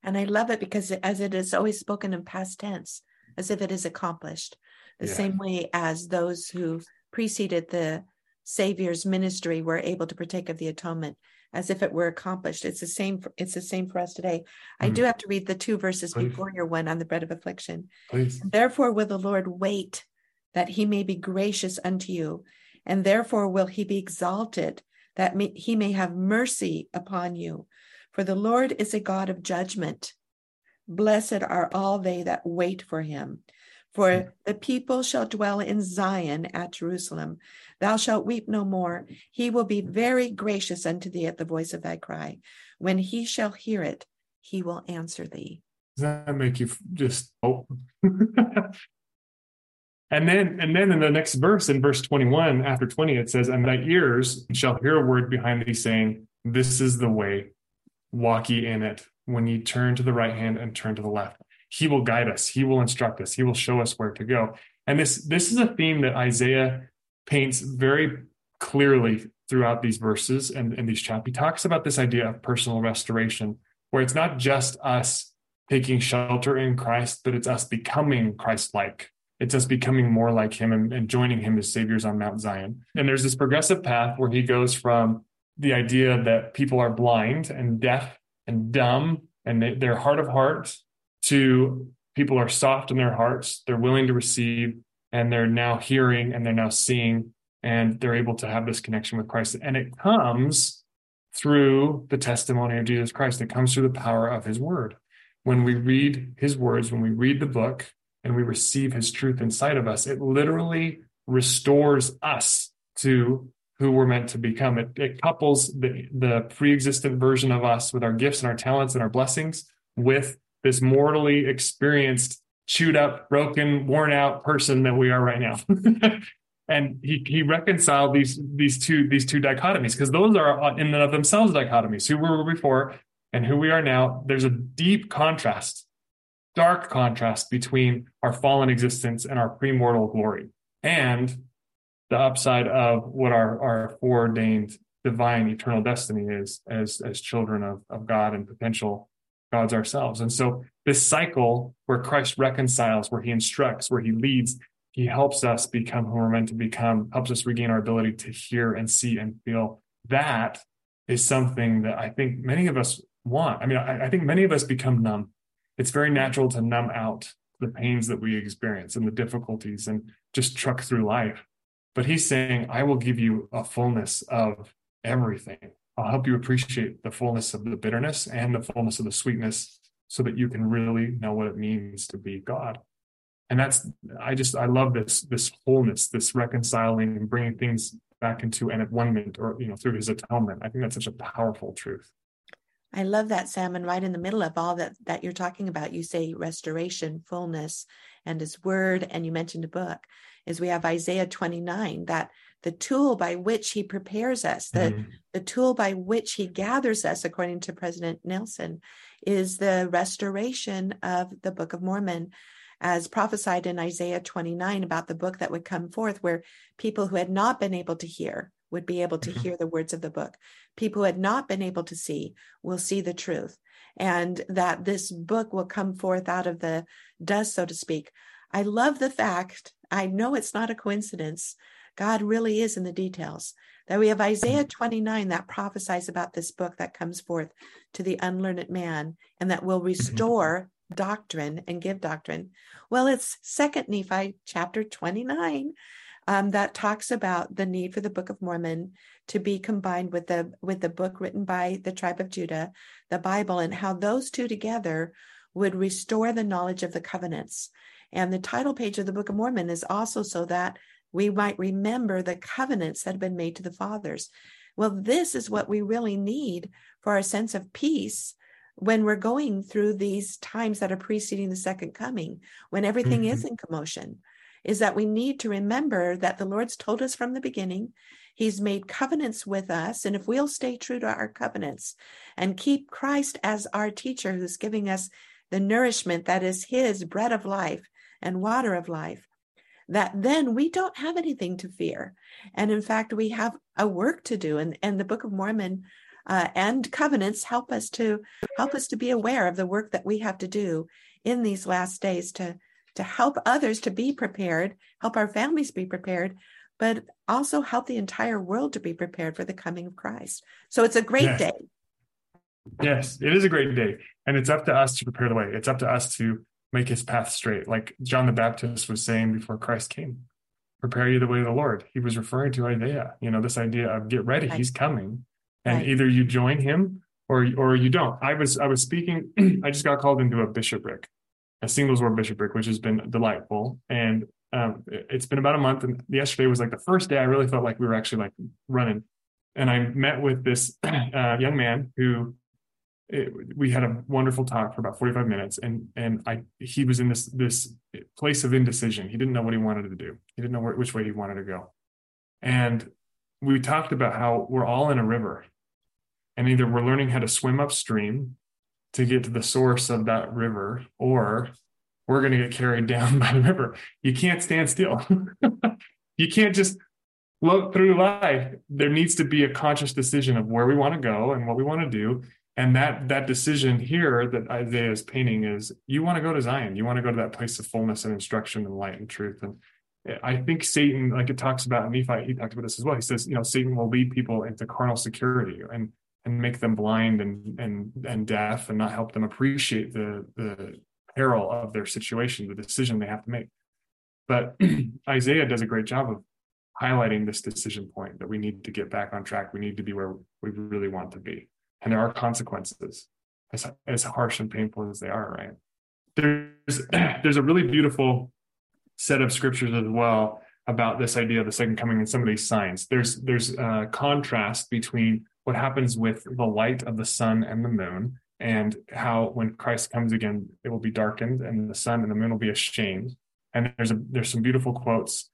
And I love it because as it is always spoken in past tense, as if it is accomplished, the yeah. same way as those who preceded the Savior's ministry were able to partake of the atonement as if it were accomplished. It's the same. For, it's the same for us today. Mm. I do have to read the two verses Please. before your one on the bread of affliction. Please. Therefore, will the Lord wait that He may be gracious unto you, and therefore will He be exalted that may, he may have mercy upon you. For the Lord is a God of judgment. Blessed are all they that wait for him. For hmm. the people shall dwell in Zion at Jerusalem. Thou shalt weep no more. He will be very gracious unto thee at the voice of thy cry. When he shall hear it, he will answer thee. Does that make you just oh [laughs] And then, and then in the next verse, in verse 21, after 20, it says, And thy ears shall hear a word behind thee saying, This is the way, walk ye in it, when ye turn to the right hand and turn to the left. He will guide us, he will instruct us, he will show us where to go. And this, this is a theme that Isaiah paints very clearly throughout these verses and, and these chapters. He talks about this idea of personal restoration, where it's not just us taking shelter in Christ, but it's us becoming Christ like it's us becoming more like him and, and joining him as saviors on Mount Zion. And there's this progressive path where he goes from the idea that people are blind and deaf and dumb and they, they're hard of heart to people are soft in their hearts, they're willing to receive, and they're now hearing and they're now seeing, and they're able to have this connection with Christ. And it comes through the testimony of Jesus Christ, it comes through the power of his word. When we read his words, when we read the book, and we receive his truth inside of us, it literally restores us to who we're meant to become. It, it couples the, the pre existent version of us with our gifts and our talents and our blessings with this mortally experienced, chewed up, broken, worn out person that we are right now. [laughs] and he he reconciled these these two these two dichotomies because those are uh, in and of themselves dichotomies who we were before and who we are now there's a deep contrast stark contrast between our fallen existence and our premortal glory and the upside of what our, our foreordained divine eternal destiny is as, as children of, of God and potential gods ourselves. And so this cycle where Christ reconciles, where he instructs, where he leads, he helps us become who we're meant to become, helps us regain our ability to hear and see and feel. That is something that I think many of us want. I mean, I, I think many of us become numb it's very natural to numb out the pains that we experience and the difficulties and just truck through life. But he's saying, I will give you a fullness of everything. I'll help you appreciate the fullness of the bitterness and the fullness of the sweetness so that you can really know what it means to be God. And that's, I just, I love this, this wholeness, this reconciling and bringing things back into an one or, you know, through his atonement. I think that's such a powerful truth. I love that, Sam. And right in the middle of all that that you're talking about, you say restoration, fullness, and his word, and you mentioned a book, is we have Isaiah 29, that the tool by which he prepares us, the, mm-hmm. the tool by which he gathers us, according to President Nelson, is the restoration of the Book of Mormon, as prophesied in Isaiah 29 about the book that would come forth, where people who had not been able to hear would be able to Mhm. hear the words of the book. People who had not been able to see will see the truth, and that this book will come forth out of the dust, so to speak. I love the fact, I know it's not a coincidence. God really is in the details. That we have Isaiah 29 that prophesies about this book that comes forth to the unlearned man and that will restore doctrine and give doctrine. Well, it's Second Nephi chapter 29 um, that talks about the need for the Book of Mormon to be combined with the with the book written by the tribe of Judah, the Bible, and how those two together would restore the knowledge of the covenants. And the title page of the Book of Mormon is also so that we might remember the covenants that have been made to the fathers. Well, this is what we really need for our sense of peace when we're going through these times that are preceding the second coming, when everything Mhm. is in commotion, is that we need to remember that the Lord's told us from the beginning. He's made covenants with us. And if we'll stay true to our covenants and keep Christ as our teacher who's giving us the nourishment that is his bread of life and water of life, that then we don't have anything to fear. And in fact, we have a work to do. And, and the Book of Mormon uh, and covenants help us to help us to be aware of the work that we have to do in these last days to to help others to be prepared, help our families be prepared, but also help the entire world to be prepared for the coming of Christ. So it's a great Yes. day. Yes, it is a great day. And it's up to us to prepare the way. It's up to us to make his path straight. Like John the Baptist was saying before Christ came, prepare you the way of the Lord. He was referring to Isaiah, you know, this idea of get ready, Right. he's coming. And Right. either you join him or or you don't. I was I was speaking, [clears throat] I just got called into a bishopric, a singles ward bishopric, which has been delightful. And um, it- it's been about a month, and yesterday was like the first day I really felt like we were actually like running. And I met with this [clears throat] uh, young man who it, we had a wonderful talk for about 45 minutes and and i he was in this this place of indecision he didn't know what he wanted to do he didn't know where, which way he wanted to go and we talked about how we're all in a river and either we're learning how to swim upstream to get to the source of that river or we're going to get carried [laughs] down by the river. You can't stand still. [laughs] You can't just look through life. There needs to be a conscious decision of where we want to go and what we want to do. And that that decision here that Isaiah is painting is you want to go to Zion, you want to go to that place of fullness and instruction and light and truth. And I think Satan, like it talks about Nephi, he talks about this as well. He says, you know, Satan will lead people into carnal security. And and make them blind and and and deaf and not help them appreciate the the peril of their situation, the decision they have to make. But [clears throat] Isaiah does a great job of highlighting this decision point that we need to get back on track. We need to be where we really want to be and there are consequences as, as harsh and painful as they are right there's [clears throat] there's a really beautiful set of scriptures as well about this idea of the second coming and some of these signs there's there's a contrast between what happens with the light of the sun and the moon and how when christ comes again it will be darkened and the sun and the moon will be ashamed and there's a there's some beautiful quotes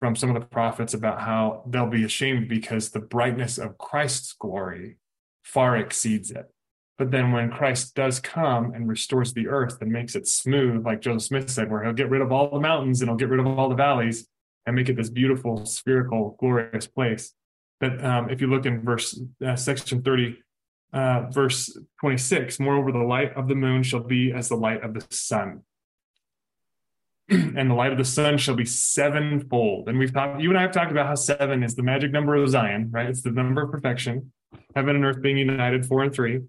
from some of the prophets about how they'll be ashamed because the brightness of christ's glory far exceeds it. But then when Christ does come and restores the earth and makes it smooth, like Joseph Smith said, where he'll get rid of all the mountains and he'll get rid of all the valleys and make it this beautiful, spherical, glorious place. That um, if you look in verse uh, section 30, uh, verse 26, moreover, the light of the moon shall be as the light of the sun. and the light of the sun shall be sevenfold. And we've talked, you and I have talked about how seven is the magic number of Zion, right? It's the number of perfection heaven and earth being united, four and three.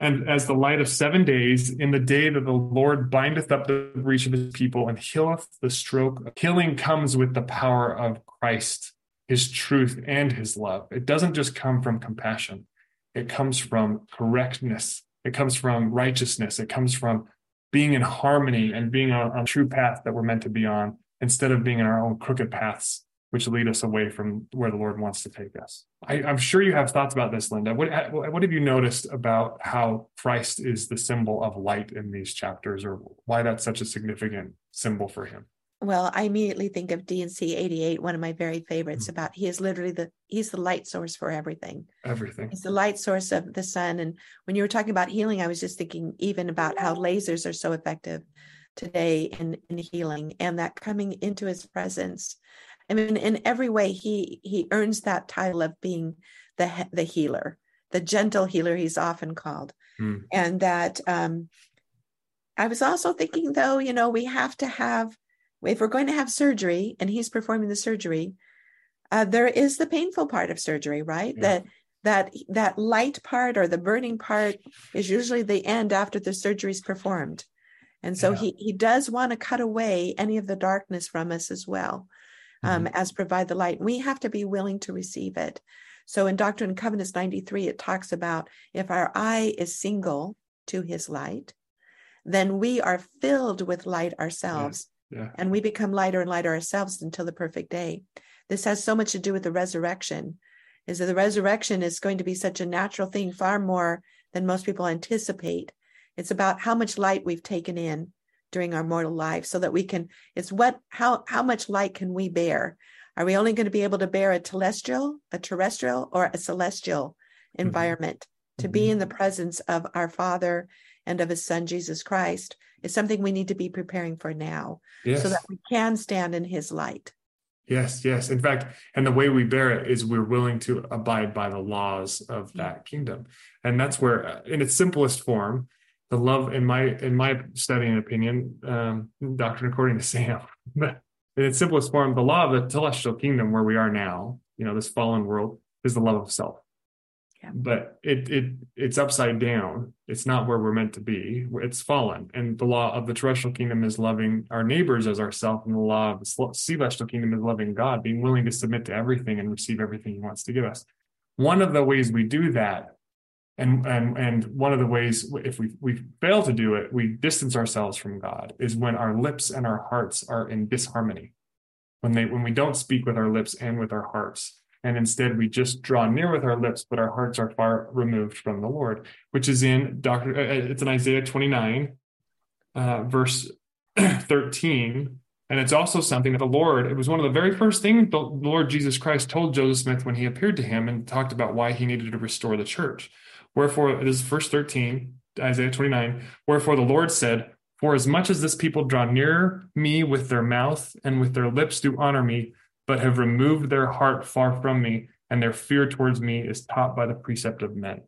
And as the light of seven days, in the day that the Lord bindeth up the breach of his people and healeth the stroke, healing comes with the power of Christ, his truth, and his love. It doesn't just come from compassion, it comes from correctness, it comes from righteousness, it comes from being in harmony and being on a true path that we're meant to be on instead of being in our own crooked paths which lead us away from where the Lord wants to take us. I, am sure you have thoughts about this, Lynda. What, what have you noticed about how Christ is the symbol of light in these chapters, or why that's such a significant symbol for him? Well, I immediately think of D&C 88, one of my very favorites Mhm. about he is literally the he's the light source for everything. Everything. He's the light source of the sun. And when you were talking about healing, I was just thinking even about how lasers are so effective today in, in healing and that coming into his presence I mean, in every way, he he earns that title of being the the healer, the gentle healer. He's often called, mm. and that. Um, I was also thinking, though, you know, we have to have if we're going to have surgery, and he's performing the surgery. Uh, there is the painful part of surgery, right? Yeah. That that that light part or the burning part is usually the end after the surgery is performed and so yeah. he he does want to cut away any of the darkness from us as well um, mm-hmm. as provide the light we have to be willing to receive it so in doctrine and covenants 93 it talks about if our eye is single to his light then we are filled with light ourselves yeah. Yeah. and we become lighter and lighter ourselves until the perfect day this has so much to do with the resurrection is that the resurrection is going to be such a natural thing, far more than most people anticipate. It's about how much light we've taken in during our mortal life so that we can, it's what, how, how much light can we bear? Are we only going to be able to bear a telestial, a terrestrial, or a celestial mm-hmm. environment? Mm-hmm. To be in the presence of our Father and of His Son Jesus Christ is something we need to be preparing for now, yes. so that we can stand in His light. Yes, yes. In fact, and the way we bear it is we're willing to abide by the laws of that kingdom. And that's where, uh, in its simplest form, the love in my in my study and opinion, um, doctrine according to Sam, but [laughs] in its simplest form, the law of the telestial kingdom where we are now, you know, this fallen world, is the love of self but it it it's upside down. It's not where we're meant to be. It's fallen. And the law of the terrestrial kingdom is loving our neighbors as ourselves. And the law of the celestial kingdom is loving god being willing to submit to everything and receive everything he wants to give us. One of the ways we do that and and and one of the ways if we we fail to do it we distance ourselves from god is when our lips and our hearts are in disharmony. When they when we don't speak with our lips and with our hearts and instead we just draw near with our lips, but our hearts are far removed from the Lord, which is in Doctor. Uh, uh, it's in Isaiah 29, uh, verse [clears throat] 13, and it's also something that the Lord. It was one of the very first things the Lord Jesus Christ told Joseph Smith when he appeared to him and talked about why he needed to restore the church. Wherefore, this is verse 13, Isaiah 29. Wherefore the Lord said, For as much as this people draw near me with their mouth and with their lips do honor me, but have removed their heart far from me, and their fear towards me is taught by the precept of men.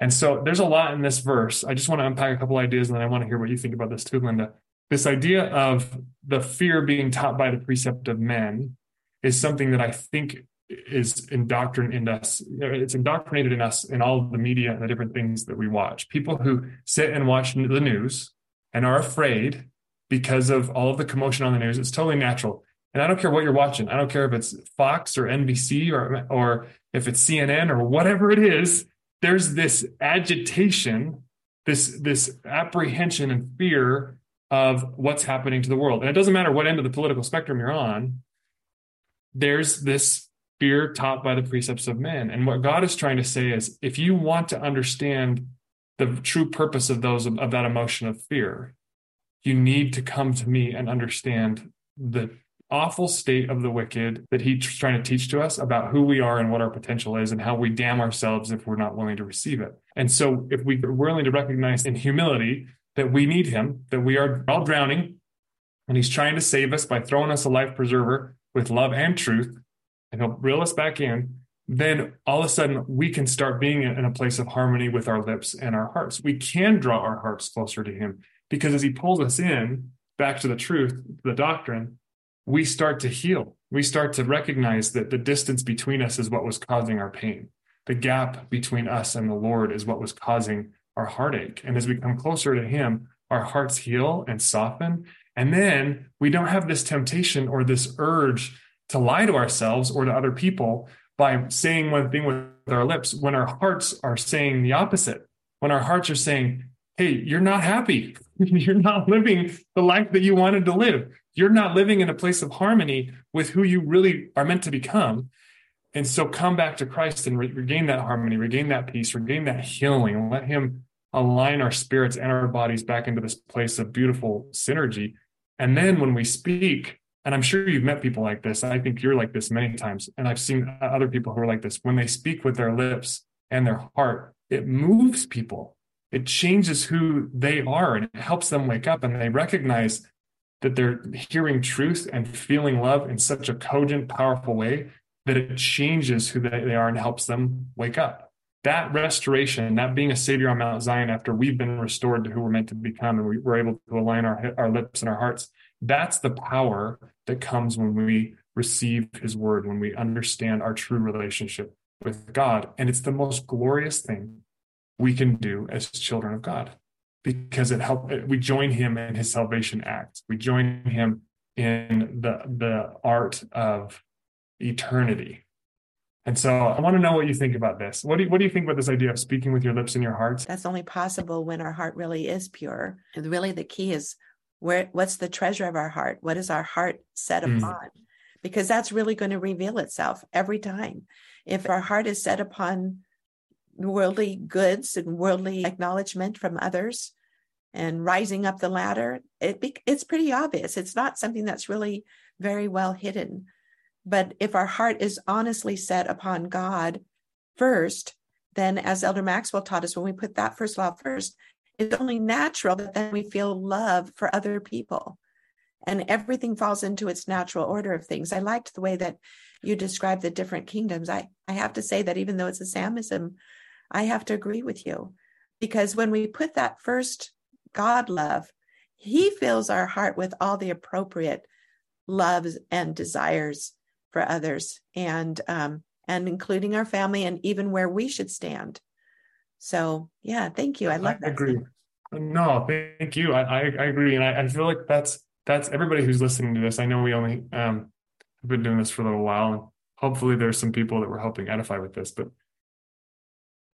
And so there's a lot in this verse. I just want to unpack a couple ideas, and then I want to hear what you think about this too, Lynda. This idea of the fear being taught by the precept of men is something that I think is indoctrinated in us. It's indoctrinated in us in all of the media and the different things that we watch. People who sit and watch the news and are afraid because of all of the commotion on the news. It's totally natural. And I don't care what you're watching. I don't care if it's Fox or NBC or or if it's CNN or whatever it is. There's this agitation, this this apprehension and fear of what's happening to the world. And it doesn't matter what end of the political spectrum you're on. There's this fear taught by the precepts of men. And what God is trying to say is if you want to understand the true purpose of those of that emotion of fear, you need to come to me and understand the awful state of the wicked that he's trying to teach to us about who we are and what our potential is and how we damn ourselves if we're not willing to receive it. And so if we're willing to recognize in humility that we need him, that we are all drowning, and he's trying to save us by throwing us a life preserver with love and truth, and he'll reel us back in, then all of a sudden we can start being in a place of harmony with our lips and our hearts. We can draw our hearts closer to him because as he pulls us in back to the truth, the doctrine, we start to heal. We start to recognize that the distance between us is what was causing our pain. The gap between us and the Lord is what was causing our heartache. And as we come closer to Him, our hearts heal and soften. And then we don't have this temptation or this urge to lie to ourselves or to other people by saying one thing with our lips when our hearts are saying the opposite. When our hearts are saying, hey, you're not happy. [laughs] you're not living the life that you wanted to live. You're not living in a place of harmony with who you really are meant to become. And so come back to Christ and re- regain that harmony, regain that peace, regain that healing, and let Him align our spirits and our bodies back into this place of beautiful synergy. And then when we speak, and I'm sure you've met people like this, I think you're like this many times, and I've seen other people who are like this, when they speak with their lips and their heart, it moves people it changes who they are and it helps them wake up and they recognize that they're hearing truth and feeling love in such a cogent, powerful way that it changes who they are and helps them wake up. That restoration, that being a savior on Mount Zion after we've been restored to who we're meant to become and we, are able to align our, our lips and our hearts, that's the power that comes when we receive his word, when we understand our true relationship with God. And it's the most glorious thing we can do as children of God because it help we join him in his salvation act. We join him in the the art of eternity. And so I want to know what you think about this. What do you, what do you think about this idea of speaking with your lips and your hearts? That's only possible when our heart really is pure. And really the key is where what's the treasure of our heart? What is our heart set mm. upon? Because that's really going to reveal itself every time. If our heart is set upon worldly goods and worldly acknowledgement from others and rising up the ladder, it be, it's pretty obvious. It's not something that's really very well hidden. But if our heart is honestly set upon God first, then as Elder Maxwell taught us, when we put that first law first, it's only natural that then we feel love for other people. And everything falls into its natural order of things. I liked the way that you described the different kingdoms. I, I have to say that even though it's a Samism, I have to agree with you. Because when we put that first God love, He fills our heart with all the appropriate loves and desires for others and um, and including our family and even where we should stand. So yeah thank you. I love I agree. No thank you. I i, I agree. And I, I, feel like that's that's everybody who's listening to this. I know we only um have been doing this for a little while and hopefully there's some people that we're helping edify with this but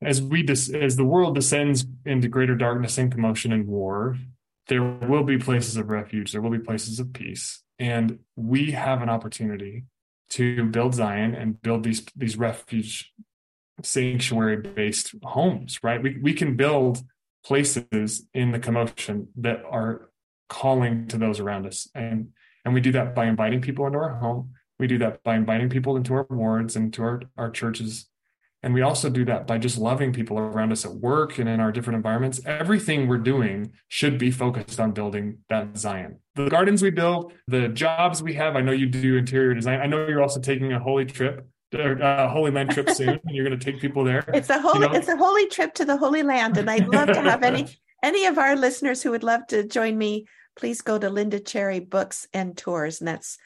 as we des- as the world descends into greater darkness and commotion and war there will be places of refuge there will be places of peace and we have an opportunity to build Zion and build these these refuge sanctuary based homes, right? We we can build places in the commotion that are calling to those around us. And and we do that by inviting people into our home. We do that by inviting people into our wards and to our, our churches and we also do that by just loving people around us at work and in our different environments. Everything we're doing should be focused on building that Zion. The gardens we build, the jobs we have. I know you do interior design. I know you're also taking a holy trip, a uh, Holy Land trip [laughs] soon, and you're going to take people there. It's a holy, you know? it's a holy trip to the Holy Land, and I'd love to have any [laughs] any of our listeners who would love to join me. Please go to Lynda Cherry Books and Tours, and that's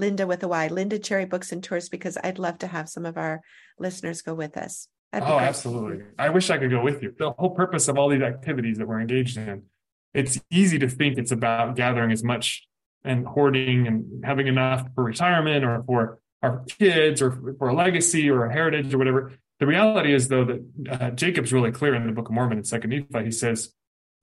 Lynda with a Y, Lynda Cherry Books and Tours, because I'd love to have some of our listeners go with us. Oh, absolutely. I wish I could go with you. The whole purpose of all these activities that we're engaged in, it's easy to think it's about gathering as much and hoarding and having enough for retirement or for our kids or for a legacy or a heritage or whatever. The reality is, though, that uh, Jacob's really clear in the Book of Mormon in Second Nephi. He says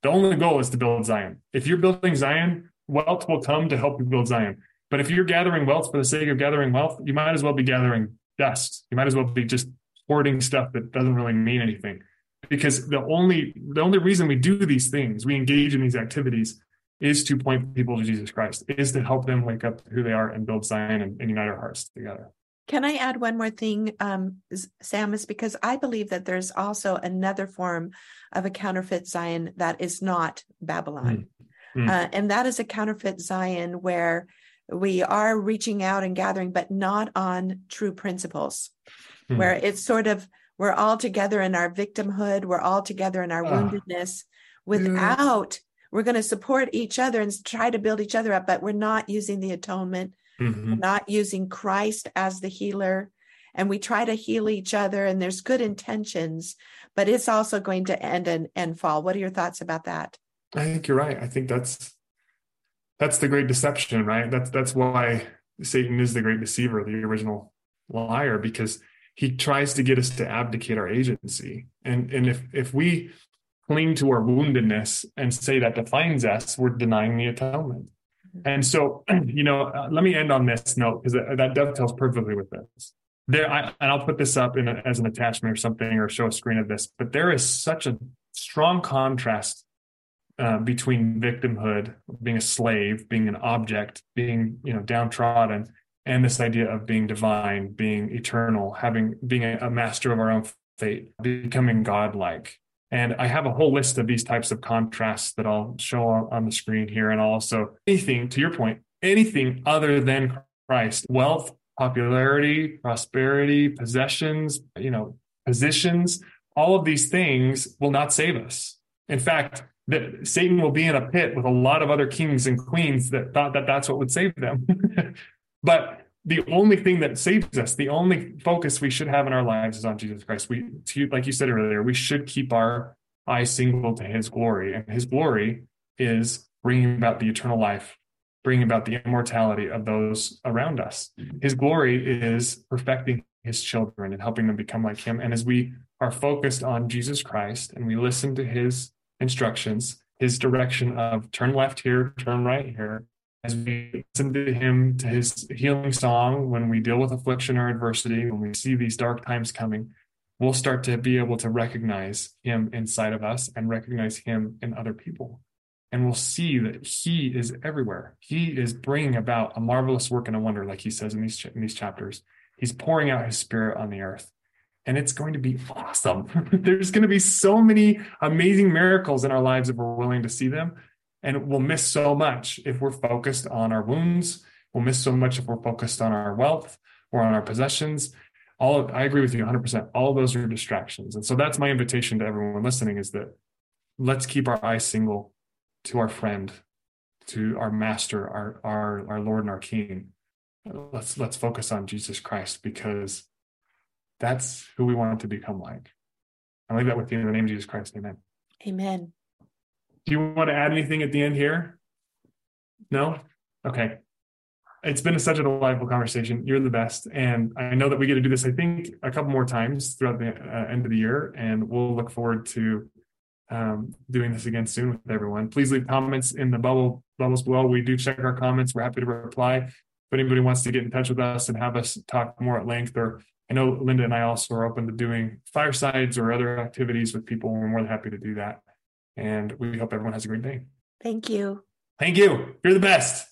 the only goal is to build Zion. If you're building Zion, wealth will come to help you build Zion. But if you're gathering wealth for the sake of gathering wealth, you might as well be gathering dust. You might as well be just hoarding stuff that doesn't really mean anything. Because the only the only reason we do these things, we engage in these activities, is to point people to Jesus Christ, is to help them wake up to who they are and build Zion and, and unite our hearts together. Can I add one more thing, um, Sam? Is because I believe that there's also another form of a counterfeit Zion that is not Babylon. Mm. Uh, and that is a counterfeit Zion where we are reaching out and gathering, but not on true principles, hmm. where it's sort of we're all together in our victimhood, we're all together in our uh, woundedness without we're going to support each other and try to build each other up, but we're not using the atonement, mm-hmm. not using Christ as the healer. And we try to heal each other, and there's good intentions, but it's also going to end and, and fall. What are your thoughts about that? I think you're right. I think that's that's the great deception, right? That's that's why Satan is the great deceiver, the original liar, because he tries to get us to abdicate our agency. And and if if we cling to our woundedness and say that defines us, we're denying the atonement. And so, [clears throat] you know, uh, let me end on this note because that dovetails perfectly with this. There, I, and I'll put this up a, as an attachment or something, or show a screen of this. But there is such a strong contrast uh, between victimhood, being a slave, being an object, being you know downtrodden, and this idea of being divine, being eternal, having being a, a master of our own fate, becoming godlike. And I have a whole list of these types of contrasts that I'll show on the screen here. And also anything, to your point, anything other than Christ, wealth, popularity, prosperity, possessions, you know, positions, all of these things will not save us. In fact, that Satan will be in a pit with a lot of other kings and queens that thought that that's what would save them. [laughs] but the only thing that saves us, the only focus we should have in our lives is on Jesus Christ. We, like you said earlier, we should keep our eyes single to His glory, and His glory is bringing about the eternal life, bringing about the immortality of those around us. His glory is perfecting His children and helping them become like Him. And as we are focused on Jesus Christ and we listen to His instructions, His direction of turn left here, turn right here, as we listen to him to his healing song when we deal with affliction or adversity when we see these dark times coming we'll start to be able to recognize him inside of us and recognize him in other people. And we'll see that he is everywhere. He is bringing about a marvelous work and a wonder like he says in these in these chapters. He's pouring out his spirit on the earth and it's going to be awesome [laughs] there's going to be so many amazing miracles in our lives if we're willing to see them and we'll miss so much if we're focused on our wounds. We'll miss so much if we're focused on our wealth or on our possessions. All of, I agree with you 100%. All those are distractions. And so that's my invitation to everyone listening is that let's keep our eyes single to our friend, to our master, our our our Lord and our King. Let's let's focus on Jesus Christ because that's who we want to become like. I leave that with you in the name of Jesus Christ. Amen. Amen. Do you want to add anything at the end here? No? Okay. It's been such a delightful conversation. You're the best. And I know that we get to do this, I think, a couple more times throughout the uh, end of the year. And we'll look forward to um, doing this again soon with everyone. Please leave comments in the bubble bubbles below. We do check our comments. We're happy to reply. If anybody wants to get in touch with us and have us talk more at length, or I know Lynda and I also are open to doing firesides or other activities with people. We're more than happy to do that. And we hope everyone has a great day. Thank you. Thank you. You're the best.